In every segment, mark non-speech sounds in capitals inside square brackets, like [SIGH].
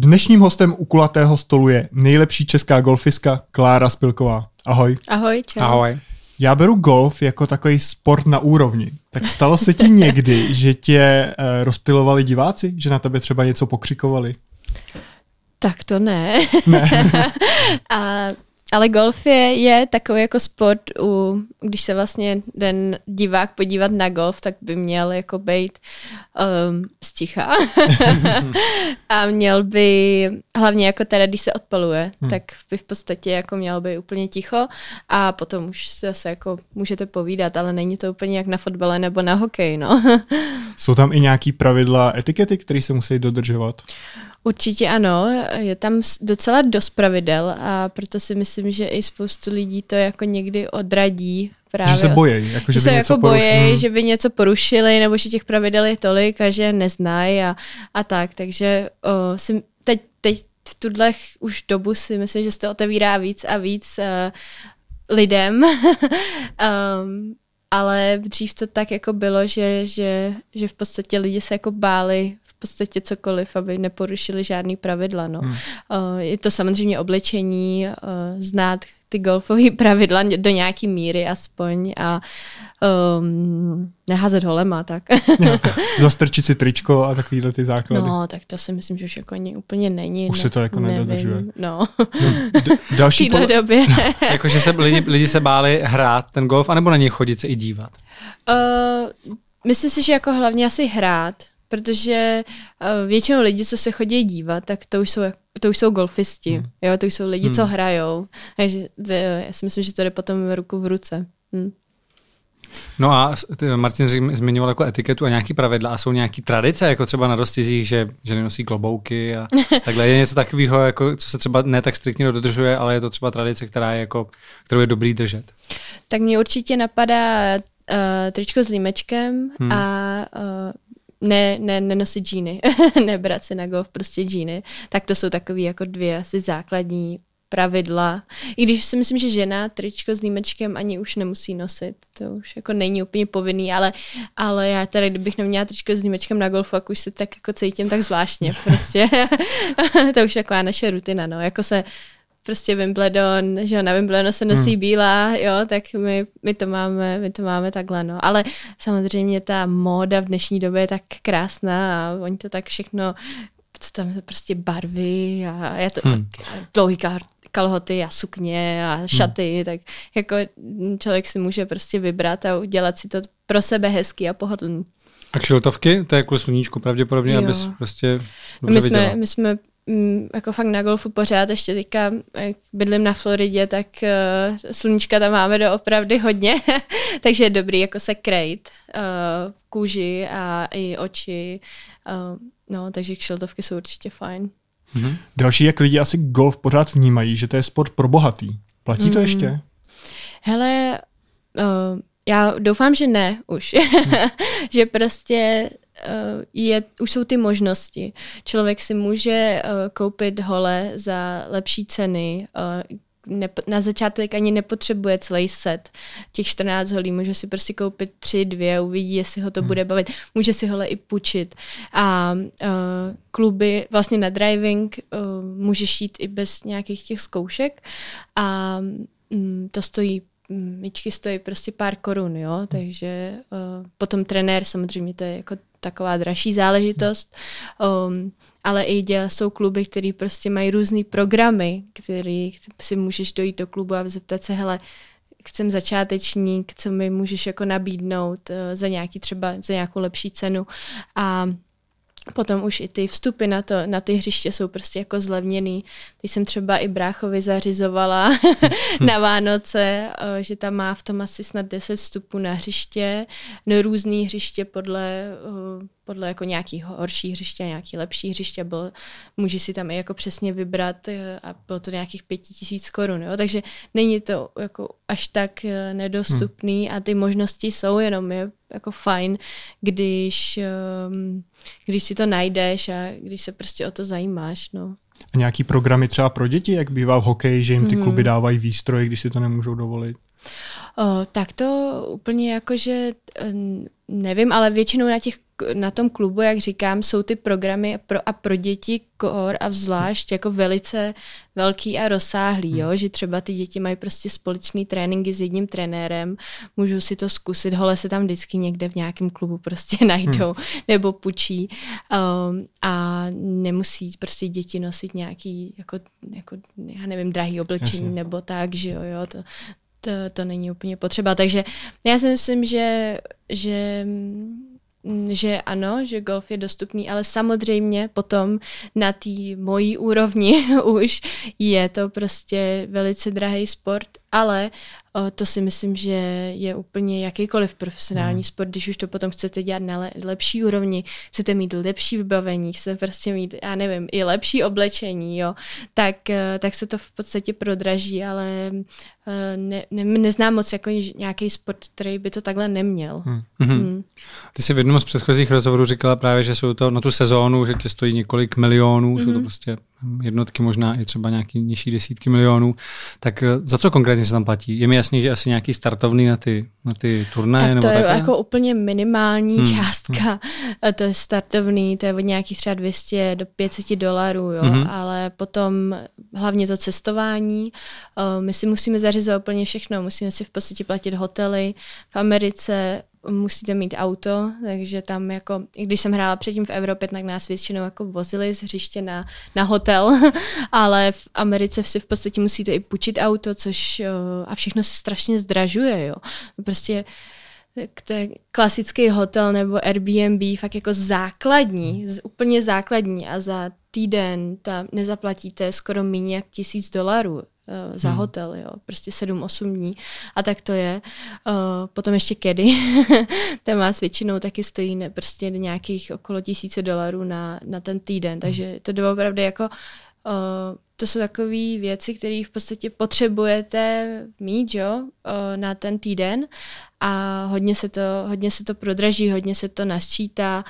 Dnešním hostem u kulatého stolu je nejlepší česká golfistka Klára Spilková. Ahoj. Ahoj, čau. Ahoj. Já beru golf jako takový sport na úrovni. Tak stalo se ti někdy, [LAUGHS] že tě uh, rozptilovali diváci? Že na tebe třeba něco pokřikovali? Tak to ne. Ne. [LAUGHS] A ale golf je, je takový jako sport, u, když se vlastně den divák podívat na golf, tak by měl jako být um, sticha. [LAUGHS] a měl by, hlavně jako teda, když se odpaluje, hmm. tak by v podstatě jako měl být úplně ticho a potom už se zase jako můžete povídat, ale není to úplně jak na fotbale nebo na hokej, no. Jsou tam i nějaký pravidla etikety, které se musí dodržovat? Určitě ano, je tam docela dost pravidel a proto si myslím, že i spoustu lidí to jako někdy odradí. Právě že se bojí, jako, že, že by se něco jako bojí, hmm. že by něco porušili, nebo že těch pravidel je tolik a že neznají a, a tak. Takže o, si, teď, teď v tuhle už dobu si myslím, že se to otevírá víc a víc uh, lidem. [LAUGHS] um, ale dřív to tak jako bylo, že, že, že v podstatě lidi se jako báli podstatě cokoliv, aby neporušili žádný pravidla. No. Hmm. Uh, je to samozřejmě oblečení, uh, znát ty golfové [LAUGHS] pravidla do nějaký míry aspoň a um, neházet holema, tak. [LAUGHS] Zastrčit si tričko a takovýhle ty základy. No, tak to si myslím, že už jako ani úplně není. Už ne, se to jako nevím, nedodržuje. No. no d- další v téhle pol- době. [LAUGHS] Jakože se lidi, lidi se báli hrát ten golf, anebo na něj chodit se i dívat? Uh, myslím si, že jako hlavně asi hrát, protože uh, většinou lidi, co se chodí dívat, tak to už jsou, to už jsou golfisti, hmm. jo, to už jsou lidi, hmm. co hrajou, takže to, já si myslím, že to jde potom ruku v ruce. Hmm. No a Martin zmiňoval jako etiketu a nějaký pravidla a jsou nějaký tradice, jako třeba na dostizích, že ženy nosí klobouky a [LAUGHS] takhle. Je něco takového, jako, co se třeba ne tak striktně dodržuje, ale je to třeba tradice, která je jako, kterou je dobrý držet. Tak mě určitě napadá uh, tričko s límečkem hmm. a uh, ne, ne, nenosit džíny, [LAUGHS] nebrat se na golf prostě džíny, tak to jsou takové jako dvě asi základní pravidla. I když si myslím, že žena tričko s límečkem ani už nemusí nosit. To už jako není úplně povinný, ale, ale já tady, kdybych neměla tričko s límečkem na golfu, tak už se tak jako cítím tak zvláštně. Prostě [LAUGHS] to už taková naše rutina, no. Jako se prostě Wimbledon, že na Wimbledonu se nosí hmm. bílá, jo, tak my, my, to máme, my to máme takhle, no. Ale samozřejmě ta móda v dnešní době je tak krásná a oni to tak všechno, co tam prostě barvy a je to hmm. dlouhý kar, kalhoty a sukně a šaty, hmm. tak jako člověk si může prostě vybrat a udělat si to pro sebe hezký a pohodlný. A kšiltovky, to je kvůli sluníčku pravděpodobně, jo. abys prostě dobře my jsme, viděla. my jsme jako fakt na golfu pořád, ještě teďka, jak bydlím na Floridě, tak uh, sluníčka tam máme doopravdy hodně, [LAUGHS] takže je dobrý jako se krejt uh, kůži a i oči, uh, no, takže kšiltovky jsou určitě fajn. Mm-hmm. Další, jak lidi asi golf pořád vnímají, že to je sport pro bohatý. Platí mm. to ještě? Hele, uh, já doufám, že ne už. [LAUGHS] že prostě je, už jsou ty možnosti. Člověk si může uh, koupit hole za lepší ceny, Nep- na začátek ani nepotřebuje celý set těch 14 holí, může si prostě koupit tři, dvě, uvidí, jestli ho to hmm. bude bavit. Může si hole i půjčit. A uh, kluby vlastně na driving uh, můžeš jít i bez nějakých těch zkoušek a um, to stojí myčky stojí prostě pár korun, jo, takže uh, potom trenér samozřejmě to je jako taková dražší záležitost, um, ale i děl, jsou kluby, které prostě mají různé programy, který si můžeš dojít do klubu a zeptat se, hele, chcem začátečník, co mi můžeš jako nabídnout uh, za nějaký třeba, za nějakou lepší cenu. A Potom už i ty vstupy na, to, na ty hřiště jsou prostě jako zlevněný. Teď jsem třeba i bráchovi zařizovala [LAUGHS] na Vánoce, že tam má v tom asi snad 10 vstupů na hřiště, no různý hřiště podle, podle jako nějaký horší hřiště, nějaký lepší hřiště, byl, může si tam i jako přesně vybrat e, a bylo to nějakých pěti tisíc korun, jo? takže není to jako až tak e, nedostupný hmm. a ty možnosti jsou, jenom je jako fajn, když, um, když si to najdeš a když se prostě o to zajímáš, no. A nějaký programy třeba pro děti, jak bývá v hokeji, že jim ty kluby dávají výstroje, když si to nemůžou dovolit? O, tak to úplně jakože nevím, ale většinou na těch na tom klubu, jak říkám, jsou ty programy pro, a pro děti kor a zvlášť jako velice velký a rozsáhlý, jo? že třeba ty děti mají prostě společný tréninky s jedním trenérem, můžou si to zkusit, hole se tam vždycky někde v nějakém klubu prostě [LAUGHS] najdou hmm. nebo pučí um, a nemusí prostě děti nosit nějaký jako, jako já nevím, drahý oblečení Jasně. nebo tak, že jo, jo to, to, to není úplně potřeba. Takže já si myslím, že, že že ano, že golf je dostupný, ale samozřejmě potom na té mojí úrovni [LAUGHS] už je to prostě velice drahý sport, ale o, to si myslím, že je úplně jakýkoliv profesionální mm. sport, když už to potom chcete dělat na le- lepší úrovni, chcete mít lepší vybavení, chcete prostě mít, já nevím, i lepší oblečení, jo, tak, e, tak se to v podstatě prodraží, ale e, ne, ne, neznám moc jako nějaký sport, který by to takhle neměl. Hmm. Hmm. Ty jsi v jednom z předchozích rozhovorů říkala právě, že jsou to na tu sezónu, že tě stojí několik milionů, hmm. jsou to mhm. prostě jednotky, možná i třeba nějaký nižší desítky milionů. Tak za co konkrétně se tam platí? Je mi jasný, že asi nějaký startovný na ty, na ty turnaje? Tak to nebo je takhle? jako úplně minimální hmm. částka. Hmm. To je startovný, to je od nějakých třeba 200 do 500 dolarů, jo. Hmm. ale potom hlavně to cestování. My si musíme zařizovat úplně všechno. Musíme si v podstatě platit hotely. V Americe musíte mít auto, takže tam jako, i když jsem hrála předtím v Evropě, tak nás většinou jako vozili z hřiště na, na hotel, [LAUGHS] ale v Americe si v podstatě musíte i půjčit auto, což a všechno se strašně zdražuje, jo. Prostě to je klasický hotel nebo Airbnb, fakt jako základní, úplně základní a za týden tam nezaplatíte skoro méně jak tisíc dolarů. Eh, za hmm. hotel, jo, prostě 7-8 dní a tak to je. Uh, potom ještě kedy, [LAUGHS] ten vás většinou taky stojí ne, prostě nějakých okolo tisíce dolarů na, na ten týden, hmm. takže to je opravdu jako uh, to jsou takové věci, které v podstatě potřebujete mít jo, uh, na ten týden a hodně se to, hodně se to prodraží, hodně se to nasčítá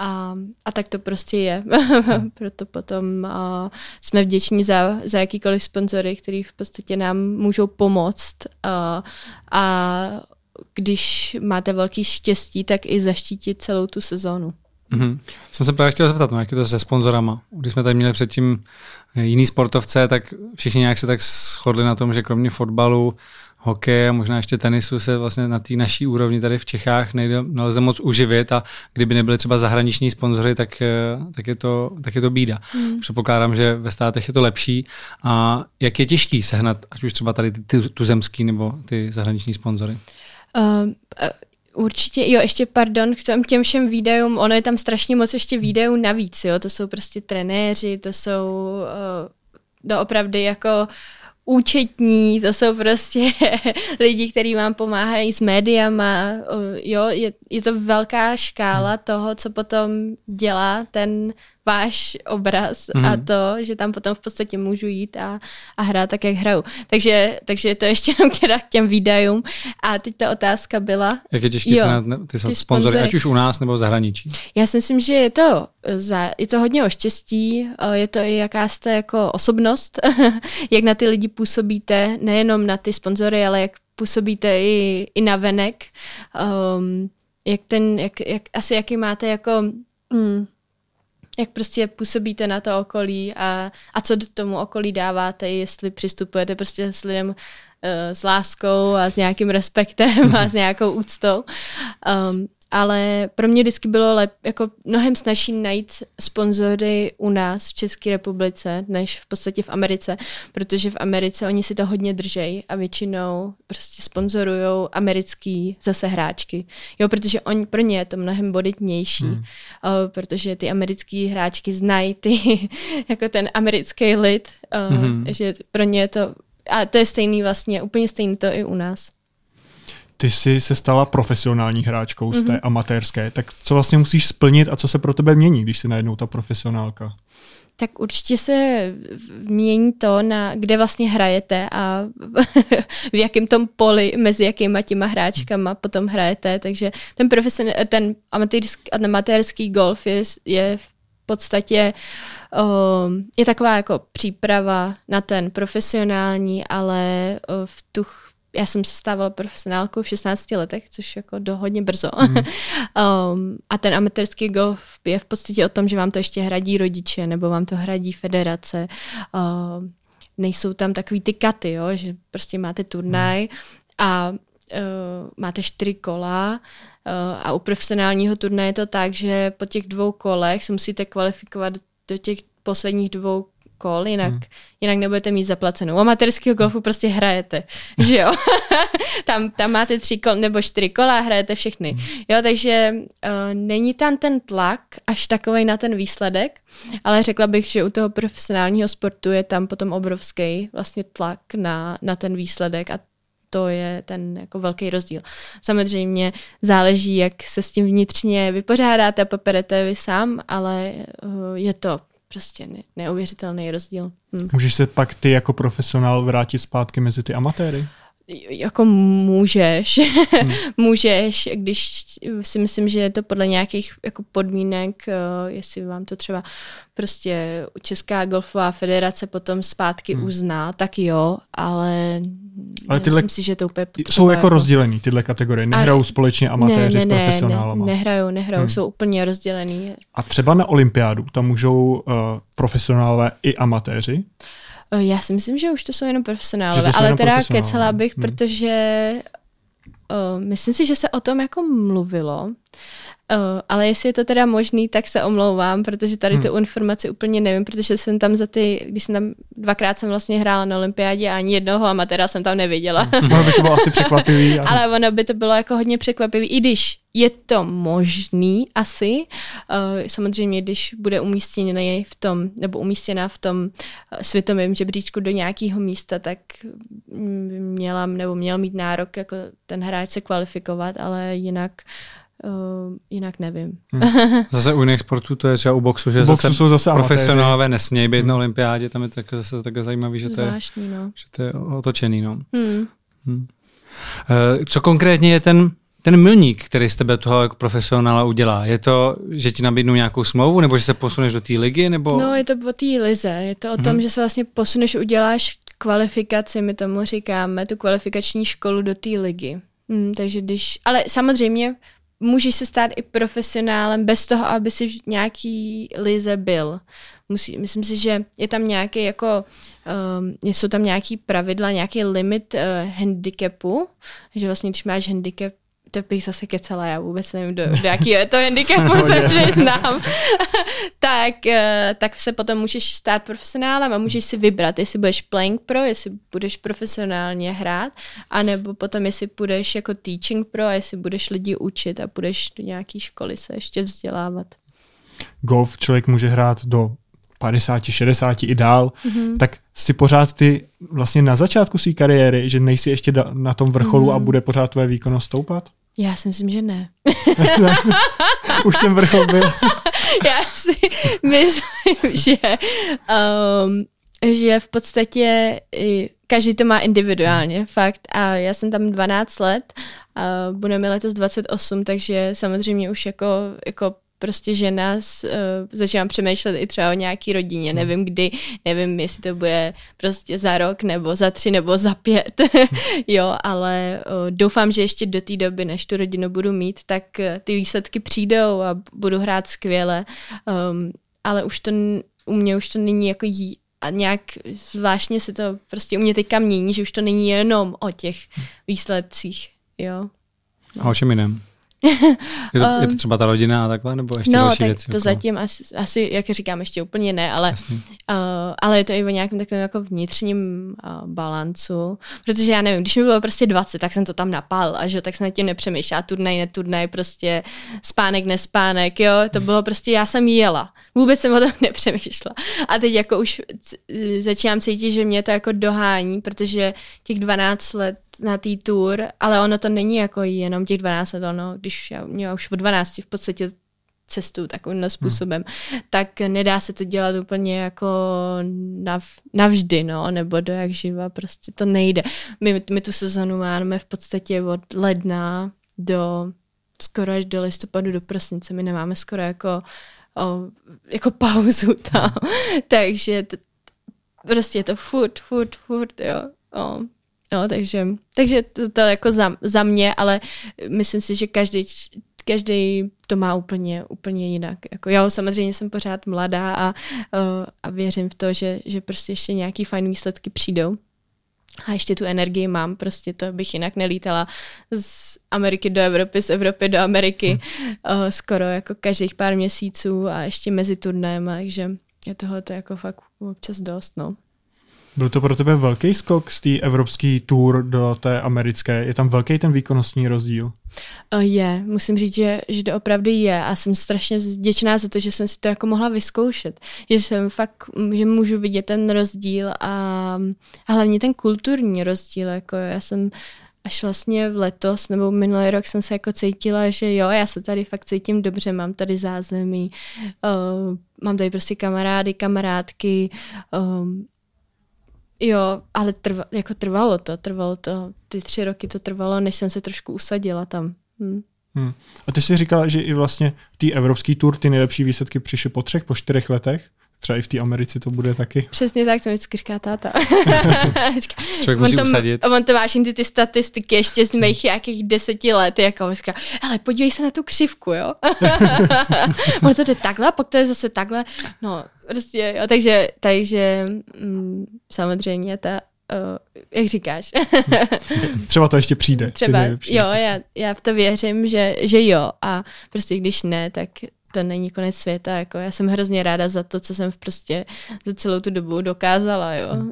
a, a tak to prostě je. [LAUGHS] Proto potom uh, jsme vděční za, za jakýkoliv sponzory, který v podstatě nám můžou pomoct. Uh, a když máte velký štěstí, tak i zaštítit celou tu sezónu. Mm-hmm. Jsem se právě chtěl zeptat, no, jak je to se sponzorama. Když jsme tady měli předtím jiný sportovce, tak všichni nějak se tak shodli na tom, že kromě fotbalu hokeje a možná ještě tenisu se vlastně na té naší úrovni tady v Čechách nejde, nelze moc uživit a kdyby nebyly třeba zahraniční sponzory, tak, eh, tak, je, to, tak je to bída. Hmm. Předpokládám, že ve státech je to lepší. A jak je těžký sehnat, ať už třeba tady ty, ty tuzemský nebo ty zahraniční sponzory? Uh, Určitě, jo, ještě pardon, k tom, těm všem výdajům, ono je tam strašně moc ještě výdajů navíc, jo, to jsou prostě trenéři, to jsou uh, doopravdy jako uh, účetní, to jsou prostě [LAUGHS] lidi, kteří vám pomáhají s médiama, jo, je, je to velká škála toho, co potom dělá ten váš obraz mm. a mhm. to, že tam potom v podstatě můžu jít a, a hrát tak, jak hraju. Takže, takže to ještě jenom teda k těm výdajům. A teď ta otázka byla... Jak je těžké se na ty, ty sponzory, ať už u nás nebo v zahraničí? Já si myslím, že je to, za, je to hodně o štěstí, je to i jaká jste jako osobnost, [LAUGHS] jak na ty lidi působíte, nejenom na ty sponzory, ale jak působíte i, i na venek. Um, jak ten, jak, jak, asi jaký máte jako... Mm, jak prostě působíte na to okolí a, a co do tomu okolí dáváte, jestli přistupujete prostě s lidem uh, s láskou a s nějakým respektem a s [LAUGHS] nějakou úctou. Um, ale pro mě vždycky bylo lep, jako mnohem snažší najít sponzory u nás v České republice, než v podstatě v Americe, protože v Americe oni si to hodně držejí a většinou prostě sponzorují americký zase hráčky. Jo, protože oni, pro ně je to mnohem boditnější, hmm. uh, protože ty americký hráčky znají ty, [LAUGHS] jako ten americký lid, uh, hmm. že pro ně je to, a to je stejný vlastně, úplně stejný to i u nás ty jsi se stala profesionální hráčkou mm-hmm. z té mhm. amatérské, tak co vlastně musíš splnit a co se pro tebe mění, když jsi najednou ta profesionálka? Tak určitě se mění to, na kde vlastně hrajete a [LAUGHS] v jakém tom poli mezi jakýma těma hráčkama potom hrajete, takže ten, profesion, ten amatérský, amatérský golf je, je v podstatě um, je taková jako příprava na ten profesionální, ale uh, v tu já jsem se stávala profesionálkou v 16 letech, což jako do hodně brzo. Mm. [LAUGHS] um, a ten amatérský golf je v podstatě o tom, že vám to ještě hradí rodiče, nebo vám to hradí federace. Uh, nejsou tam takový ty katy, jo, že prostě máte turnaj mm. a uh, máte čtyři kola uh, a u profesionálního turnaje je to tak, že po těch dvou kolech se musíte kvalifikovat do těch posledních dvou kol, jinak, hmm. jinak nebudete mít zaplacenou. U amatérského golfu prostě hrajete, [LAUGHS] že jo? [LAUGHS] tam, tam máte tři kol nebo čtyři kola a hrajete všechny. Hmm. Jo, takže uh, není tam ten tlak až takový na ten výsledek, ale řekla bych, že u toho profesionálního sportu je tam potom obrovský vlastně tlak na, na ten výsledek a to je ten jako velký rozdíl. Samozřejmě záleží, jak se s tím vnitřně vypořádáte a poperete vy sám, ale uh, je to prostě ne, neuvěřitelný rozdíl. Hm. Můžeš se pak ty jako profesionál vrátit zpátky mezi ty amatéry? Jako můžeš, [LAUGHS] hmm. můžeš, když si myslím, že je to podle nějakých jako podmínek, uh, jestli vám to třeba prostě Česká golfová federace potom zpátky hmm. uzná, tak jo, ale, ale tyhle, myslím si, že to úplně potřeba, Jsou jako, jako rozdělený tyhle kategorie, nehrajou společně amatéři ne, ne, s profesionálama. Ne, nehrajou, nehrajou, hmm. jsou úplně rozdělený. A třeba na olympiádu, tam můžou uh, profesionálové i amatéři? Eh, já si myslím, že už to jsou jenom profesionálové, ale jenom teda kecela bych, hmm. protože uh, myslím si, že se o tom jako mluvilo, Uh, ale jestli je to teda možný, tak se omlouvám, protože tady hmm. tu informaci úplně nevím, protože jsem tam za ty, když jsem tam dvakrát jsem vlastně hrála na olympiádě a ani jednoho amatéra jsem tam neviděla. Hmm. ono by to bylo asi [LAUGHS] překvapivý. [LAUGHS] Ale... ale ono by to bylo jako hodně překvapivý, i když je to možný asi. Uh, samozřejmě, když bude umístěný v tom, nebo umístěná v tom eh, světovém žebříčku do nějakého místa, tak měla, nebo měl mít nárok jako ten hráč se kvalifikovat, ale jinak Uh, jinak nevím. Hmm. [LAUGHS] Zase u jiných sportů to je třeba u boxu, že u boxu zase, jsou zase profesionálové nesmějí být hmm. na olympiádě, tam je to jako zase tak zajímavé, že, to je, no. že to je otočený. No. Hmm. Hmm. Uh, co konkrétně je ten ten milník, který z tebe toho jako profesionála udělá? Je to, že ti nabídnou nějakou smlouvu, nebo že se posuneš do té ligy? Nebo... No, je to o té lize. Je to o tom, hmm. že se vlastně posuneš, uděláš kvalifikaci, my tomu říkáme, tu kvalifikační školu do té ligy. Hmm, takže když, ale samozřejmě můžeš se stát i profesionálem bez toho, aby si nějaký lize byl. Musí, myslím si, že je tam nějaký jako, um, jsou tam nějaký pravidla, nějaký limit uh, handicapu, že vlastně když máš handicap to bych zase kecala, já vůbec nevím, do, [LAUGHS] do jakého je to handicapu se přiznám, tak, eh, tak se potom můžeš stát profesionálem a můžeš si vybrat, jestli budeš playing pro, jestli budeš profesionálně hrát, anebo potom jestli budeš jako teaching pro a jestli budeš lidi učit a budeš do nějaké školy se ještě vzdělávat. Golf člověk může hrát do 50, 60 i dál, mm-hmm. tak si pořád ty vlastně na začátku své kariéry, že nejsi ještě na tom vrcholu mm-hmm. a bude pořád tvoje výkonnost stoupat? Já si myslím, že ne. [LAUGHS] Už ten vrchol byl. [LAUGHS] Já si myslím, že, um, že v podstatě každý to má individuálně, fakt. A já jsem tam 12 let a budeme letos 28, takže samozřejmě už jako, jako prostě žena s, uh, začínám přemýšlet i třeba o nějaký rodině, hmm. nevím kdy, nevím, jestli to bude prostě za rok, nebo za tři, nebo za pět, [LAUGHS] jo, ale uh, doufám, že ještě do té doby, než tu rodinu budu mít, tak uh, ty výsledky přijdou a budu hrát skvěle, um, ale už to, u mě už to není jako jí, a nějak zvláštně se to prostě u mě teďka mění, že už to není jenom o těch hmm. výsledcích, jo. No. A o čem jiném? Je, to, um, je to třeba ta rodina a takhle, nebo ještě no, další tak věci? to okolo? zatím asi, asi, jak říkám, ještě úplně ne, ale, uh, ale je to i o nějakém takovém jako vnitřním uh, balancu, protože já nevím, když mi bylo prostě 20, tak jsem to tam napál a že tak jsem na tím nepřemýšlela, turnaj, neturnaj, prostě spánek, nespánek, jo, to bylo prostě, já jsem jela, vůbec jsem o tom [LAUGHS] nepřemýšlela a teď jako už začínám cítit, že mě to jako dohání, protože těch 12 let na tý tour, ale ono to není jako jenom těch 12 let, ono, když já, já už od 12 v podstatě cestu takovým hmm. způsobem, hmm. tak nedá se to dělat úplně jako nav, navždy, no, nebo do jak živa, prostě to nejde. My, my tu sezonu máme v podstatě od ledna do skoro až do listopadu, do prosince, my nemáme skoro jako o, jako pauzu tam, [LAUGHS] takže to, prostě je to furt, furt, furt, jo. O, No, takže, takže to, to jako za, za mě, ale myslím si, že každý každý to má úplně, úplně jinak. Jako já samozřejmě jsem pořád mladá a, a věřím v to, že, že prostě ještě nějaký fajn výsledky přijdou. A ještě tu energii mám, prostě to bych jinak nelítala z Ameriky do Evropy, z Evropy do Ameriky hmm. skoro jako každých pár měsíců a ještě mezi turnem, takže je tohle jako fakt občas dost, no. Byl to pro tebe velký skok z té evropské tour do té americké? Je tam velký ten výkonnostní rozdíl? Je, musím říct, že, že to opravdu je a jsem strašně vděčná za to, že jsem si to jako mohla vyzkoušet. Že jsem fakt, že můžu vidět ten rozdíl a, a hlavně ten kulturní rozdíl. Jako já jsem až vlastně v letos nebo minulý rok jsem se jako cítila, že jo, já se tady fakt cítím dobře, mám tady zázemí, uh, mám tady prostě kamarády, kamarádky, um, Jo, ale trva, jako trvalo to, trvalo to, ty tři roky to trvalo, než jsem se trošku usadila tam. Hm. Hmm. A ty jsi říkala, že i vlastně v té evropské tour ty nejlepší výsledky přišly po třech, po čtyřech letech? Třeba i v té Americe to bude taky. Přesně tak, to vždycky říká táta. [LAUGHS] Člověk musí on to, usadit. On to váží ty, ty statistiky ještě z mých nějakých deseti let, jako on říká, ale podívej se na tu křivku, jo. [LAUGHS] on to jde takhle, a pak to je zase takhle. No, prostě, jo, takže, takže mm, samozřejmě ta, uh, jak říkáš. [LAUGHS] Třeba to ještě přijde. Třeba, jo, já, já v to věřím, že, že jo a prostě když ne, tak to není konec světa, jako já jsem hrozně ráda za to, co jsem prostě za celou tu dobu dokázala, jo. Hmm.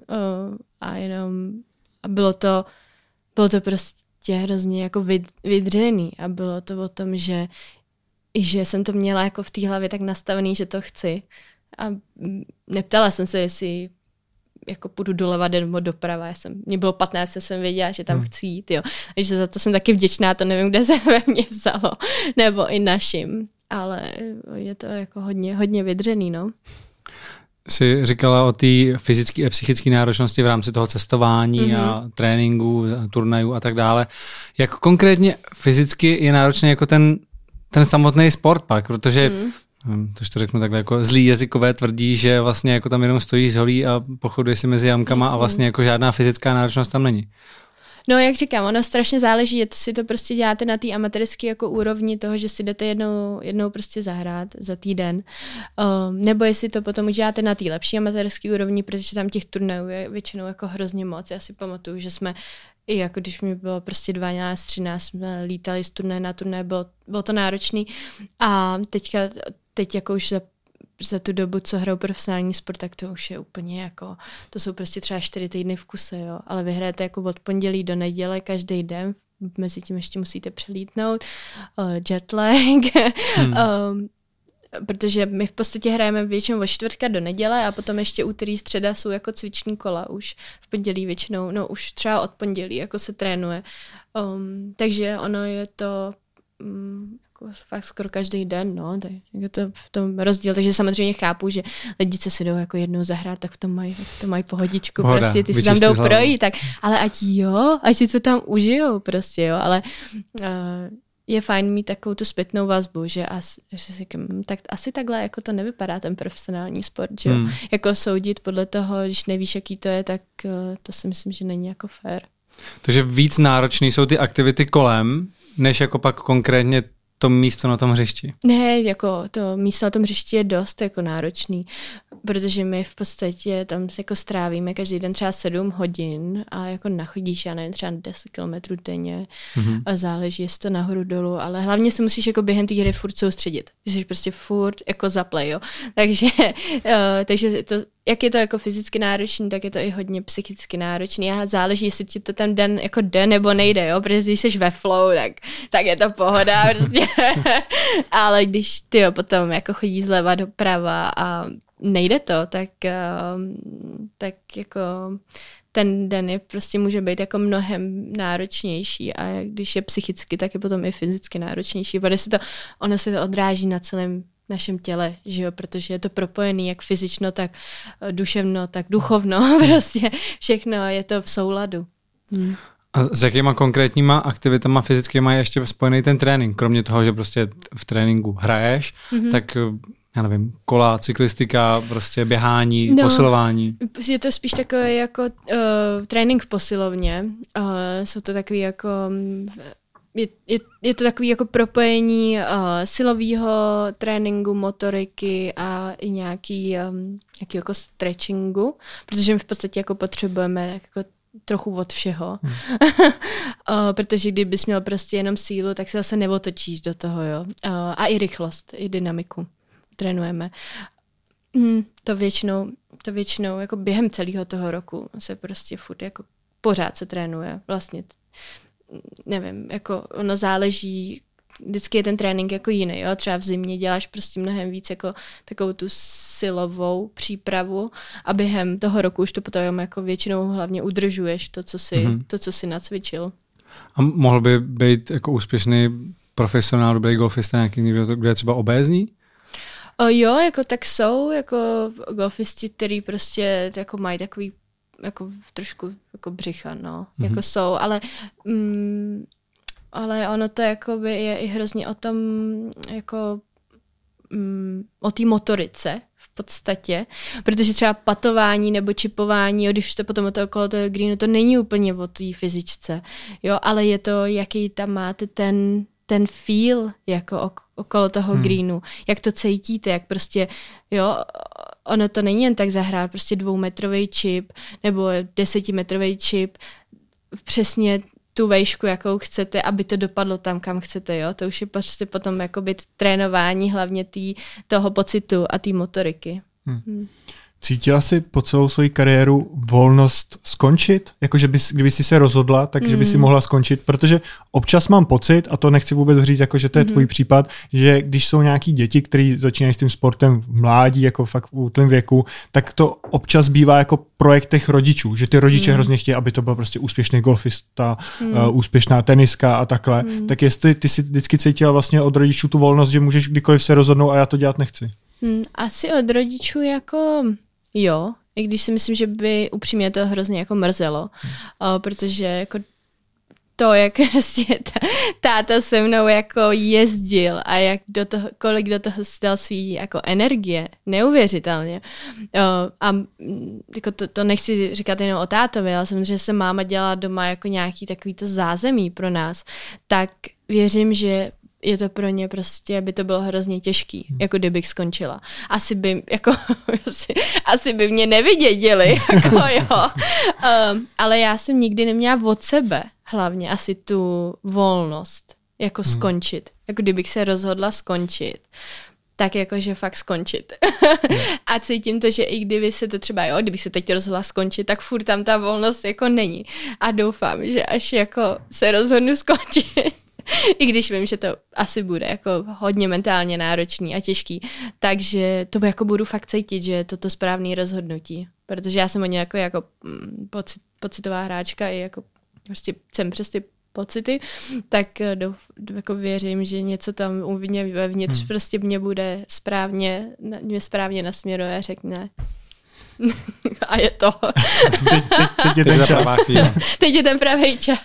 A jenom a bylo to, bylo to prostě hrozně jako vydřený a bylo to o tom, že že jsem to měla jako v té hlavě tak nastavený, že to chci. A neptala jsem se, jestli jako půjdu doleva nebo doprava. Já jsem, mě bylo 15, jsem věděla, že tam hmm. chci jít. Jo. Takže za to jsem taky vděčná, to nevím, kde se [LAUGHS] ve mně vzalo. Nebo i našim ale je to jako hodně, hodně vydřený, no. Jsi říkala o té fyzické a psychické náročnosti v rámci toho cestování mm-hmm. a mhm. tréninku, turnajů a tak dále. Jak konkrétně fyzicky je náročný jako ten, ten samotný sport pak, protože mm. tož to řeknu takhle, jako zlý jazykové tvrdí, že vlastně jako tam jenom stojí z holí a pochoduje si mezi jamkama Jasně. a vlastně jako žádná fyzická náročnost tam není. No, jak říkám, ono strašně záleží, je to si to prostě děláte na té amatérské jako úrovni toho, že si jdete jednou, jednou prostě zahrát za týden, um, nebo jestli to potom uděláte na té lepší amatérské úrovni, protože tam těch turnajů je většinou jako hrozně moc. Já si pamatuju, že jsme i jako když mi bylo prostě 12, 13, jsme lítali z turné na turné, bylo, bylo to náročný a teďka, teď jako už za za tu dobu, co hrajou profesionální sport, tak to už je úplně jako, to jsou prostě třeba čtyři týdny v kuse, jo. Ale vy hrajete jako od pondělí do neděle každý den, mezi tím ještě musíte přelítnout, uh, jetlag, [LAUGHS] hmm. um, protože my v podstatě hrajeme většinou od čtvrtka do neděle a potom ještě úterý, středa jsou jako cviční kola už v pondělí většinou, no už třeba od pondělí jako se trénuje. Um, takže ono je to um, jako fakt skoro každý den, no, tak je to v tom rozdíl, takže samozřejmě chápu, že lidi, co si jdou jako jednou zahrát, tak v tom mají, v tom mají pohodičku, Pohoda, prostě ty si tam jdou hlavu. projít, tak, ale ať jo, ať si to tam užijou prostě, jo, ale uh, je fajn mít takovou tu zpětnou vazbu, že, as, že si hm, tak asi takhle jako to nevypadá ten profesionální sport, že hmm. jako soudit podle toho, když nevíš, jaký to je, tak uh, to si myslím, že není jako fair. Takže víc náročný jsou ty aktivity kolem, než jako pak konkrétně to místo na tom hřišti? Ne, jako to místo na tom hřišti je dost jako náročný, protože my v podstatě tam jako strávíme každý den třeba sedm hodin a jako nachodíš, já nevím, třeba 10 kilometrů denně mm-hmm. a záleží, jestli to nahoru dolů, ale hlavně se musíš jako během té hry furt soustředit. Jsi prostě furt jako zaplay, jo. Takže, uh, [LAUGHS] takže to jak je to jako fyzicky náročný, tak je to i hodně psychicky náročný a záleží, jestli ti to ten den jako jde nebo nejde, jo, protože když jsi ve flow, tak, tak je to pohoda [LAUGHS] prostě. Ale když ty jo, potom jako chodí zleva doprava a nejde to, tak, ehm, tak jako ten den je prostě může být jako mnohem náročnější a když je psychicky, tak je potom i fyzicky náročnější, protože se to, ono se to odráží na celém našem těle, že jo, protože je to propojený jak fyzično, tak eh, duševno, tak duchovno, [LAUGHS] prostě všechno je to v souladu. Hmm. A s jakýma konkrétníma aktivitama fyzickými je ještě spojený ten trénink? Kromě toho, že prostě v tréninku hraješ, mm-hmm. tak eh, já nevím, kola, cyklistika, prostě běhání, no, posilování? Je to spíš takové jako uh, trénink v posilovně. Uh, jsou to takový jako je, je, je to takový jako propojení uh, silového tréninku, motoriky a i nějaký, um, nějaký jako stretchingu, protože my v podstatě jako potřebujeme jako trochu od všeho. Hmm. uh, [LAUGHS] protože kdybys měl prostě jenom sílu, tak se zase neotočíš do toho, jo. Uh, a i rychlost, i dynamiku trénujeme. Hmm, to většinou, to většinou jako během celého toho roku se prostě furt jako pořád se trénuje. Vlastně nevím, jako ono záleží, vždycky je ten trénink jako jiný, jo? třeba v zimě děláš prostě mnohem víc jako takovou tu silovou přípravu a během toho roku už to potom jako většinou hlavně udržuješ to, co si, mm-hmm. to, co si nacvičil. A mohl by být jako úspěšný profesionál, dobrý golfista nějaký někdo, kdo je třeba obézní? O, jo, jako tak jsou jako golfisti, který prostě jako mají takový jako trošku jako břicha, no, mm-hmm. jako jsou, ale mm, ale ono to jakoby je i hrozně o tom, jako mm, o té motorice v podstatě, protože třeba patování nebo čipování, jo, když jste potom o to okolo toho greenu, to není úplně o té fyzičce, jo, ale je to, jaký tam máte ten, ten feel jako okolo toho hmm. greenu, jak to cítíte, jak prostě, jo, ono to není jen tak zahrát prostě dvoumetrový čip nebo desetimetrový čip, přesně tu vejšku, jakou chcete, aby to dopadlo tam, kam chcete, jo. To už je prostě potom jakoby trénování hlavně tý, toho pocitu a té motoriky. Hmm. Hmm. Cítila jsi po celou svoji kariéru volnost skončit? Jako, že bys, kdyby jsi se rozhodla, tak mm. že by si mm. mohla skončit? Protože občas mám pocit, a to nechci vůbec říct, jako, že to je mm. tvůj případ, že když jsou nějaký děti, kteří začínají s tím sportem v mládí, jako fakt v útlém věku, tak to občas bývá jako projektech rodičů, že ty rodiče mm. hrozně chtějí, aby to byl prostě úspěšný golfista, mm. uh, úspěšná teniska a takhle. Mm. Tak jestli ty si vždycky cítila vlastně od rodičů tu volnost, že můžeš kdykoliv se rozhodnout a já to dělat nechci? Mm, asi od rodičů jako Jo, i když si myslím, že by upřímně to hrozně jako mrzelo, hmm. uh, protože jako to, jak [LAUGHS] prostě táta se mnou jako jezdil a jak do toho, kolik do toho dal svý jako energie, neuvěřitelně. Uh, a jako to, to nechci říkat jenom o tátovi, ale samozřejmě, že se máma dělala doma jako nějaký takový to zázemí pro nás, tak věřím, že je to pro ně prostě, by to bylo hrozně těžký, hmm. jako kdybych skončila. Asi by, jako, asi, [LAUGHS] asi by mě neviděli, [LAUGHS] jako jo. Um, ale já jsem nikdy neměla od sebe hlavně asi tu volnost, jako hmm. skončit. Jako kdybych se rozhodla skončit, tak jakože fakt skončit. Hmm. [LAUGHS] a cítím to, že i kdyby se to třeba, jo, kdybych se teď rozhodla skončit, tak furt tam ta volnost jako není. A doufám, že až jako se rozhodnu skončit, [LAUGHS] I když vím, že to asi bude jako hodně mentálně náročný a těžký. Takže to jako budu fakt cítit, že je to to správné rozhodnutí. Protože já jsem o ně jako, jako mm, pocit, pocitová hráčka i jako prostě jsem přes ty pocity, tak eh, douf, jako věřím, že něco tam u mě vevnitř hmm. prostě mě bude správně, mě správně nasměruje a řekne, a je to. teď, teď, teď je ten čas. teď je ten pravý čas.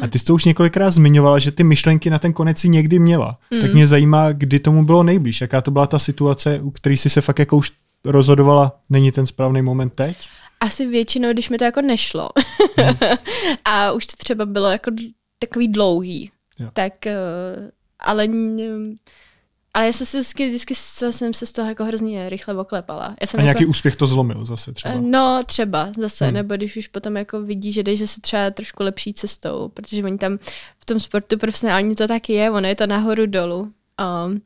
a ty jsi to už několikrát zmiňovala, že ty myšlenky na ten konec si někdy měla. Mm. Tak mě zajímá, kdy tomu bylo nejblíž. Jaká to byla ta situace, u které jsi se fakt jako už rozhodovala, není ten správný moment teď? Asi většinou, když mi to jako nešlo. Mm. [LAUGHS] a už to třeba bylo jako takový dlouhý. Jo. Tak, eh, ale ale já jsem si vždycky, vždycky jsem se z toho jako hrozně rychle oklepala. Já jsem a nějaký jako, úspěch to zlomil zase třeba? No třeba zase, hmm. nebo když už potom jako vidí, že jdeš zase třeba trošku lepší cestou, protože oni tam v tom sportu profesionální to taky je, ono je to nahoru dolů. Um,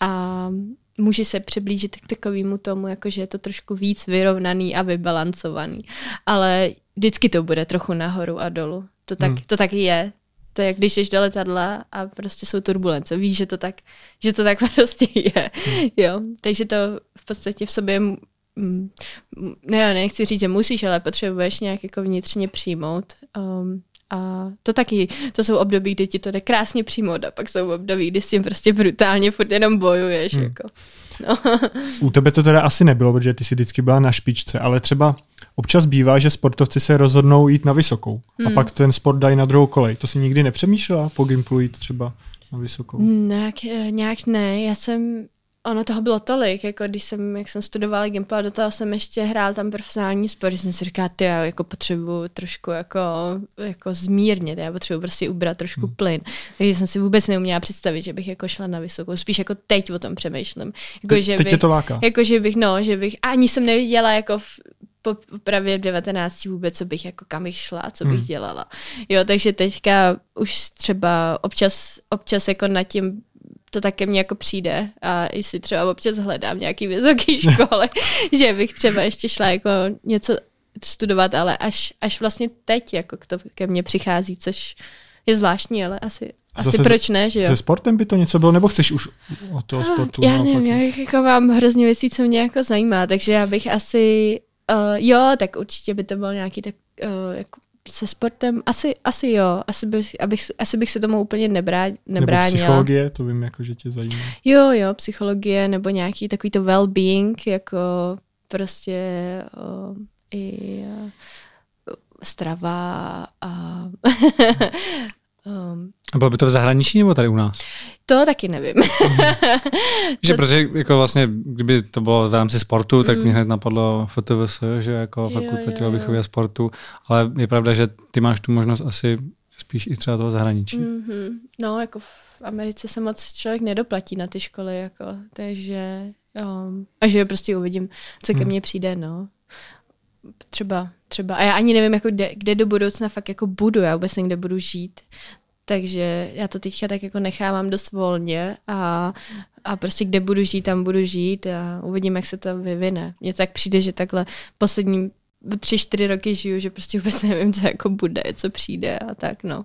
a může se přiblížit k takovému tomu, jako že je to trošku víc vyrovnaný a vybalancovaný. Ale vždycky to bude trochu nahoru a dolů. To tak, hmm. to tak je. To je, když jdeš do letadla a prostě jsou turbulence. Víš, že to tak, že to tak [LAUGHS] prostě je. Hmm. Jo, takže to v podstatě v sobě ne, nechci říct, že musíš, ale potřebuješ nějak jako vnitřně přijmout. Um, a to taky, to jsou období, kdy ti to jde krásně přijmout a pak jsou období, kdy s tím prostě brutálně furt jenom bojuješ. Hmm. Jako. No. [LAUGHS] U tebe to teda asi nebylo, protože ty jsi vždycky byla na špičce, ale třeba občas bývá, že sportovci se rozhodnou jít na vysokou hmm. a pak ten sport dají na druhou kolej. To si nikdy nepřemýšlela po Gimplu jít třeba na vysokou? Hmm, nějak, nějak ne. Já jsem ono toho bylo tolik, jako když jsem, jak jsem studovala Gimpel, do toho jsem ještě hrál tam profesionální sport, jsem si říkala, ty já jako potřebuju trošku jako, jako zmírnit, já potřebuji prostě ubrat trošku hmm. plyn. Takže jsem si vůbec neuměla představit, že bych jako šla na vysokou. Spíš jako teď o tom přemýšlím. Jako, Te, že teď bych, tě to láká. Jako, že bych, no, že bych, ani jsem neviděla jako v, po právě v 19 vůbec, co bych jako kam bych šla, co bych Hmm. dělala. Jo, takže teďka už třeba občas, občas jako nad tím to také mně jako přijde a i si třeba občas hledám nějaký vysoký [LAUGHS] školy, že bych třeba ještě šla jako něco studovat, ale až, až vlastně teď jako to ke mně přichází, což je zvláštní, ale asi, asi proč ne, že jo? Se sportem by to něco bylo, nebo chceš už od toho sportu? Já nevím, já jako mám hrozně věcí, co mě jako zajímá, takže já bych asi, uh, jo, tak určitě by to byl nějaký tak, uh, jako se sportem, asi, asi jo, asi bych, abych, asi bych se tomu úplně nebrá, Nebo nebránila. psychologie, to vím, jako, že tě zajímá. Jo, jo, psychologie nebo nějaký takový to well-being, jako prostě o, i uh, strava a um, A bylo by to v zahraničí nebo tady u nás? to taky nevím. [LAUGHS] Že To- protože jako vlastně, kdyby to bylo v rámci sportu, tak Mm. mě hned napadlo FTVS, že jako fakulta tělovýchovy a sportu, ale je pravda, že ty máš tu možnost asi spíš i třeba toho zahraničí. mm-hmm. No, jako v Americe se moc člověk nedoplatí na ty školy, jako, takže um, a že prostě uvidím, co ke Hmm. mně přijde, no. Třeba, třeba, a já ani nevím, jako kde, kde do budoucna fakt jako budu, já vůbec někde budu žít, takže já to teďka tak jako nechávám dost volně a, a prostě kde budu žít, tam budu žít a uvidím, jak se to vyvine. Mně tak přijde, že takhle poslední tři, čtyři roky žiju, že prostě vůbec nevím, co jako bude, co přijde a tak, no.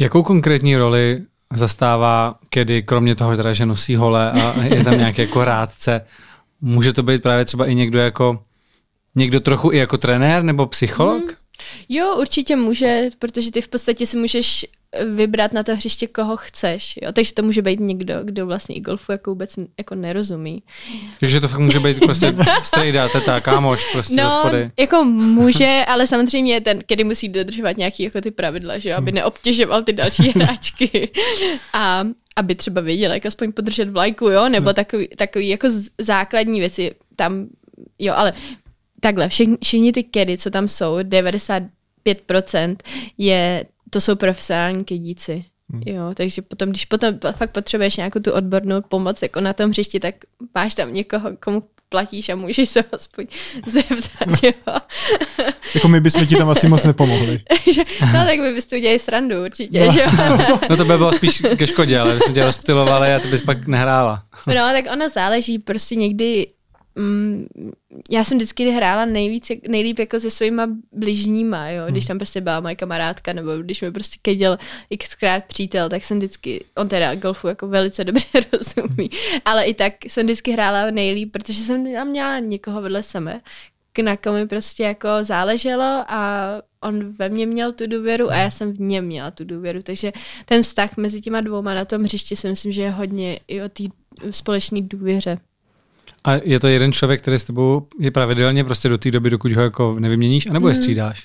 Jakou konkrétní roli zastává kedy, kromě toho, teda, že nosí hole a [LAUGHS] je tam nějaký jako rádce, může to být právě třeba i někdo jako někdo trochu i jako trenér nebo psycholog? Mm. Jo, určitě může, protože ty v podstatě si můžeš vybrat na to hřiště, koho chceš. Jo? Takže to může být někdo, kdo vlastně i golfu jako vůbec jako nerozumí. Takže to fakt může být prostě [LAUGHS] strejda, teta, kámoš, prostě no, No, hospody. jako může, ale samozřejmě ten, kedy musí dodržovat nějaký jako ty pravidla, že jo? aby neobtěžoval ty další [LAUGHS] hráčky. A aby třeba věděl, jak aspoň podržet vlajku, jo, nebo takový, takový jako základní věci tam, jo, ale takhle, všichni, všichni ty kedy, co tam jsou, 95% je, to jsou profesionální kedíci. Hmm. Jo, takže potom, když potom fakt potřebuješ nějakou tu odbornou pomoc jako na tom hřišti, tak máš tam někoho, komu platíš a můžeš se ho aspoň [LAUGHS] zeptat, jo. [LAUGHS] Jako my bychom ti tam asi moc nepomohli. [LAUGHS] Že- no tak by byste udělali srandu určitě, No. že jo. No to by bylo spíš ke škodě, ale my jsme tě rozptilovali a ty bys pak nehrála. No, tak ono záleží, prostě někdy mm, já jsem vždycky hrála nejvíc, nejlíp jako se svýma bližníma, jo, když tam prostě byla moje kamarádka, nebo když mi prostě keděl xkrát přítel, tak jsem vždycky, on teda golfu jako velice dobře [LAUGHS] rozumí, ale i tak jsem vždycky hrála nejlíp, protože jsem tam měla někoho vedle sebe, k- na kom mi prostě jako záleželo a on ve mně měl tu důvěru a já jsem v něm měla tu důvěru, takže ten vztah mezi těma dvouma na tom hřišti si myslím, že je hodně i o té společné důvěře. A je to jeden člověk, který s tebou je pravidelně prostě do té doby, dokud ho jako nevyměníš, anebo je Mm. střídáš?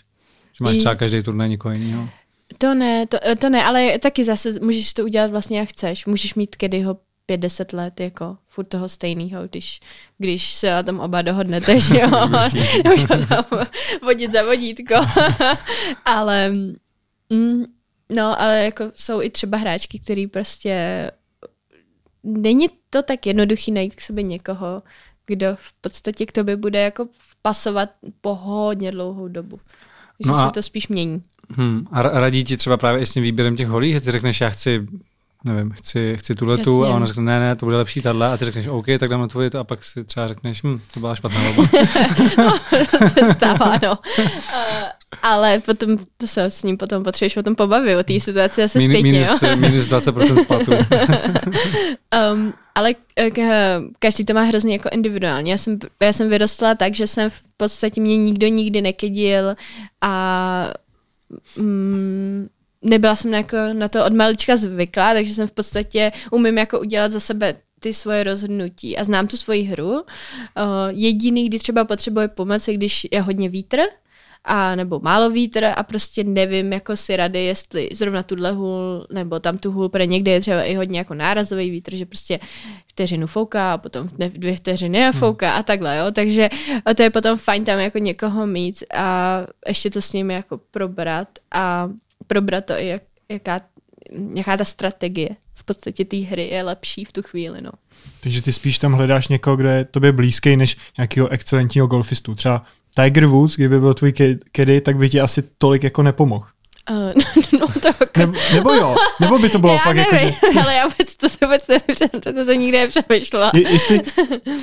Že máš třeba každý turnaj někoho jiného. To ne, to, to ne, ale taky zase můžeš to udělat vlastně jak chceš. Můžeš mít kedyho 50 let, jako furt toho stejného, když, když se na tom oba dohodnete, že jo, [LAUGHS] [LAUGHS] můžu tam vodit za vodítko, [LAUGHS] ale mm, no, ale jako jsou i třeba hráčky, který prostě není to tak jednoduchý najít k sobě někoho, kdo v podstatě k tobě bude jako pasovat po hodně dlouhou dobu. Že No no a- se to spíš mění. Hmm. A ra- radí ti třeba právě i s tím výběrem těch holí, že ty řekneš, já chci nevím, chci, chci tu letu Jasně. a ona řekne, ne, ne, to bude lepší tahle a ty řekneš, OK, tak dám na tvoji to a pak si třeba řekneš, hm, to byla špatná volba. [LAUGHS] to se stává, no. Uh, [LAUGHS] ale potom to se s ním potom potřebuješ o tom pobavit, o té situaci zase Min, zpětně, minus, jo. minus 20% splatu. [LAUGHS] Um, ale k- každý to má hrozně jako individuálně. Já jsem, já jsem vyrostla tak, že jsem v podstatě mě nikdo nikdy nekedil a mm, nebyla jsem jako na to od malička zvyklá, takže jsem v podstatě umím jako udělat za sebe ty svoje rozhodnutí a znám tu svoji hru. Uh, jediný, kdy třeba potřebuje pomoc, je když je hodně vítr a nebo málo vítr a prostě nevím jako si rady, jestli zrovna tuhle hůl nebo tam tu hůl, protože někde je třeba i hodně jako nárazový vítr, že prostě vteřinu fouká a potom dvě vteřiny nefouká hmm. a takhle, jo, takže to je potom fajn tam jako někoho mít a ještě to s nimi jako probrat a probrat to i jak, jaká, jaká ta strategie v podstatě té hry je lepší v tu chvíli, no. Takže ty spíš tam hledáš někoho, kdo je tobě blízký, než nějakého excelentního golfistu. Třeba Tiger Woods, kdyby byl tvůj kedy, tak by ti asi tolik jako nepomohl. Uh, [LAUGHS] no to jako... nebo, nebo jo, nebo by to bylo já fakt nevím, jako, že... ale já vůbec to se vůbec nevím, to, to se nikdy nepřemýšlela. Je, jestli,